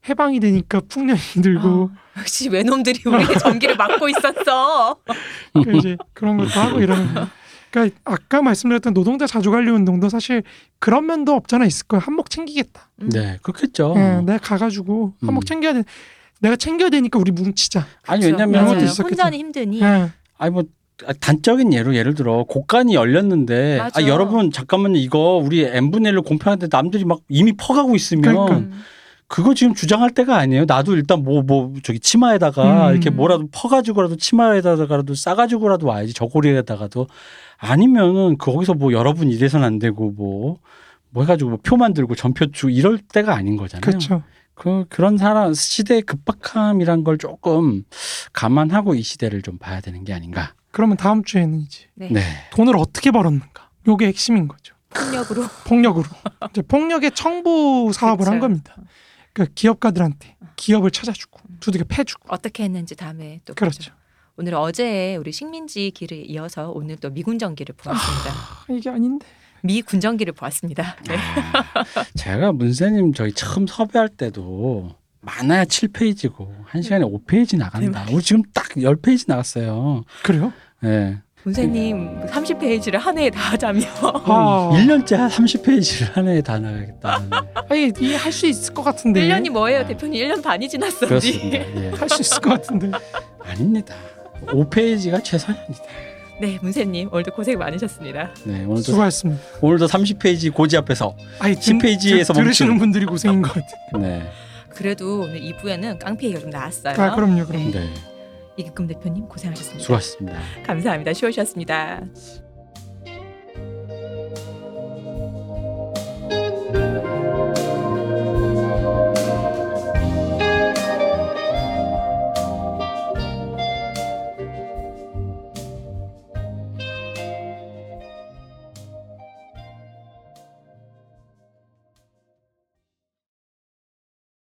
해방이 되니까 풍년이 들고 아, 역시 외놈들이 우리의 전기를 막고 있었어. 그 이제 그런 것도 하고 이러는 거예요. 그러니까 아까 말씀드렸던 노동자 자주 관리 운동도 사실 그런 면도 없잖아 있을 거야. 한몫 챙기겠다. 음. 네, 그렇겠죠. 예, 내가 가가지고 음. 한몫 챙겨야 돼. 내가 챙겨야 되니까 우리 뭉치자. 아니 그렇죠. 왜냐면. 혼자는 힘드니. 예. 아니 뭐 단적인 예로 예를 들어 곡간이 열렸는데 맞아. 아 여러분 잠깐만요 이거 우리 n 분의 1로 공평한데 남들이 막 이미 퍼가고 있으면 그러니까. 음. 그거 지금 주장할 때가 아니에요. 나도 일단 뭐뭐 저기 치마에다가 음. 이렇게 뭐라도 퍼가지고라도 치마에다가라도 싸가지고라도 와야지 저고리에다가도 아니면은 거기서 뭐 여러분 이래선 안 되고 뭐. 뭐 해가지고 뭐 표 만들고 전표 주 이럴 때가 아닌 거잖아요. 그렇죠. 그 그런 사람 시대의 급박함이란 걸 조금 감안하고 이 시대를 좀 봐야 되는 게 아닌가. 그러면 다음 주에는 이제 네. 네. 돈을 어떻게 벌었는가. 요게 핵심인 거죠. 폭력으로. 폭력으로. 이제 폭력의 청부 사업을 한 그쵸. 겁니다. 그러니까 기업가들한테 기업을 찾아주고 두들겨 패주고. 어떻게 했는지 다음에 또 그렇죠. 보죠. 오늘 어제 우리 식민지 길에 이어서 오늘 또 미군정기를 보았습니다. 아, 이게 아닌데. 미군정기를 보았습니다. 네. 아, 제가 문세님 저희 처음 섭외할 때도 많아야 7페이지고 한 시간에 5페이지 나간다. 우리 지금 딱 10페이지 나갔어요. 그래요? 네. 선생님 30페이지를 한 해에 다 하자며. 아, 1년째 30페이지를 한 해에 다 나가겠다. 아니 이게 할 수 있을 것 같은데. 1년이 뭐예요? 대표님 1년 반이 지났어. 그렇습니다. 예. 할수 있을 것 같은데. 아닙니다. 5페이지가 최선입니다. 네, 문세님 오늘도 고생 많으셨습니다. 네, 오늘도 수고하셨습니다. 오늘도 30페이지 고지 앞에서 아니 10페이지에서 들, 들으시는 멈춘. 분들이 고생인 것 같아요. 네. 그래도 오늘 2부에는 깡패 얘기가 좀 나왔어요. 아 그럼요, 그럼. 네. 네. 이기금 대표님 고생하셨습니다. 수고하셨습니다. 감사합니다. 쉬우셨습니다.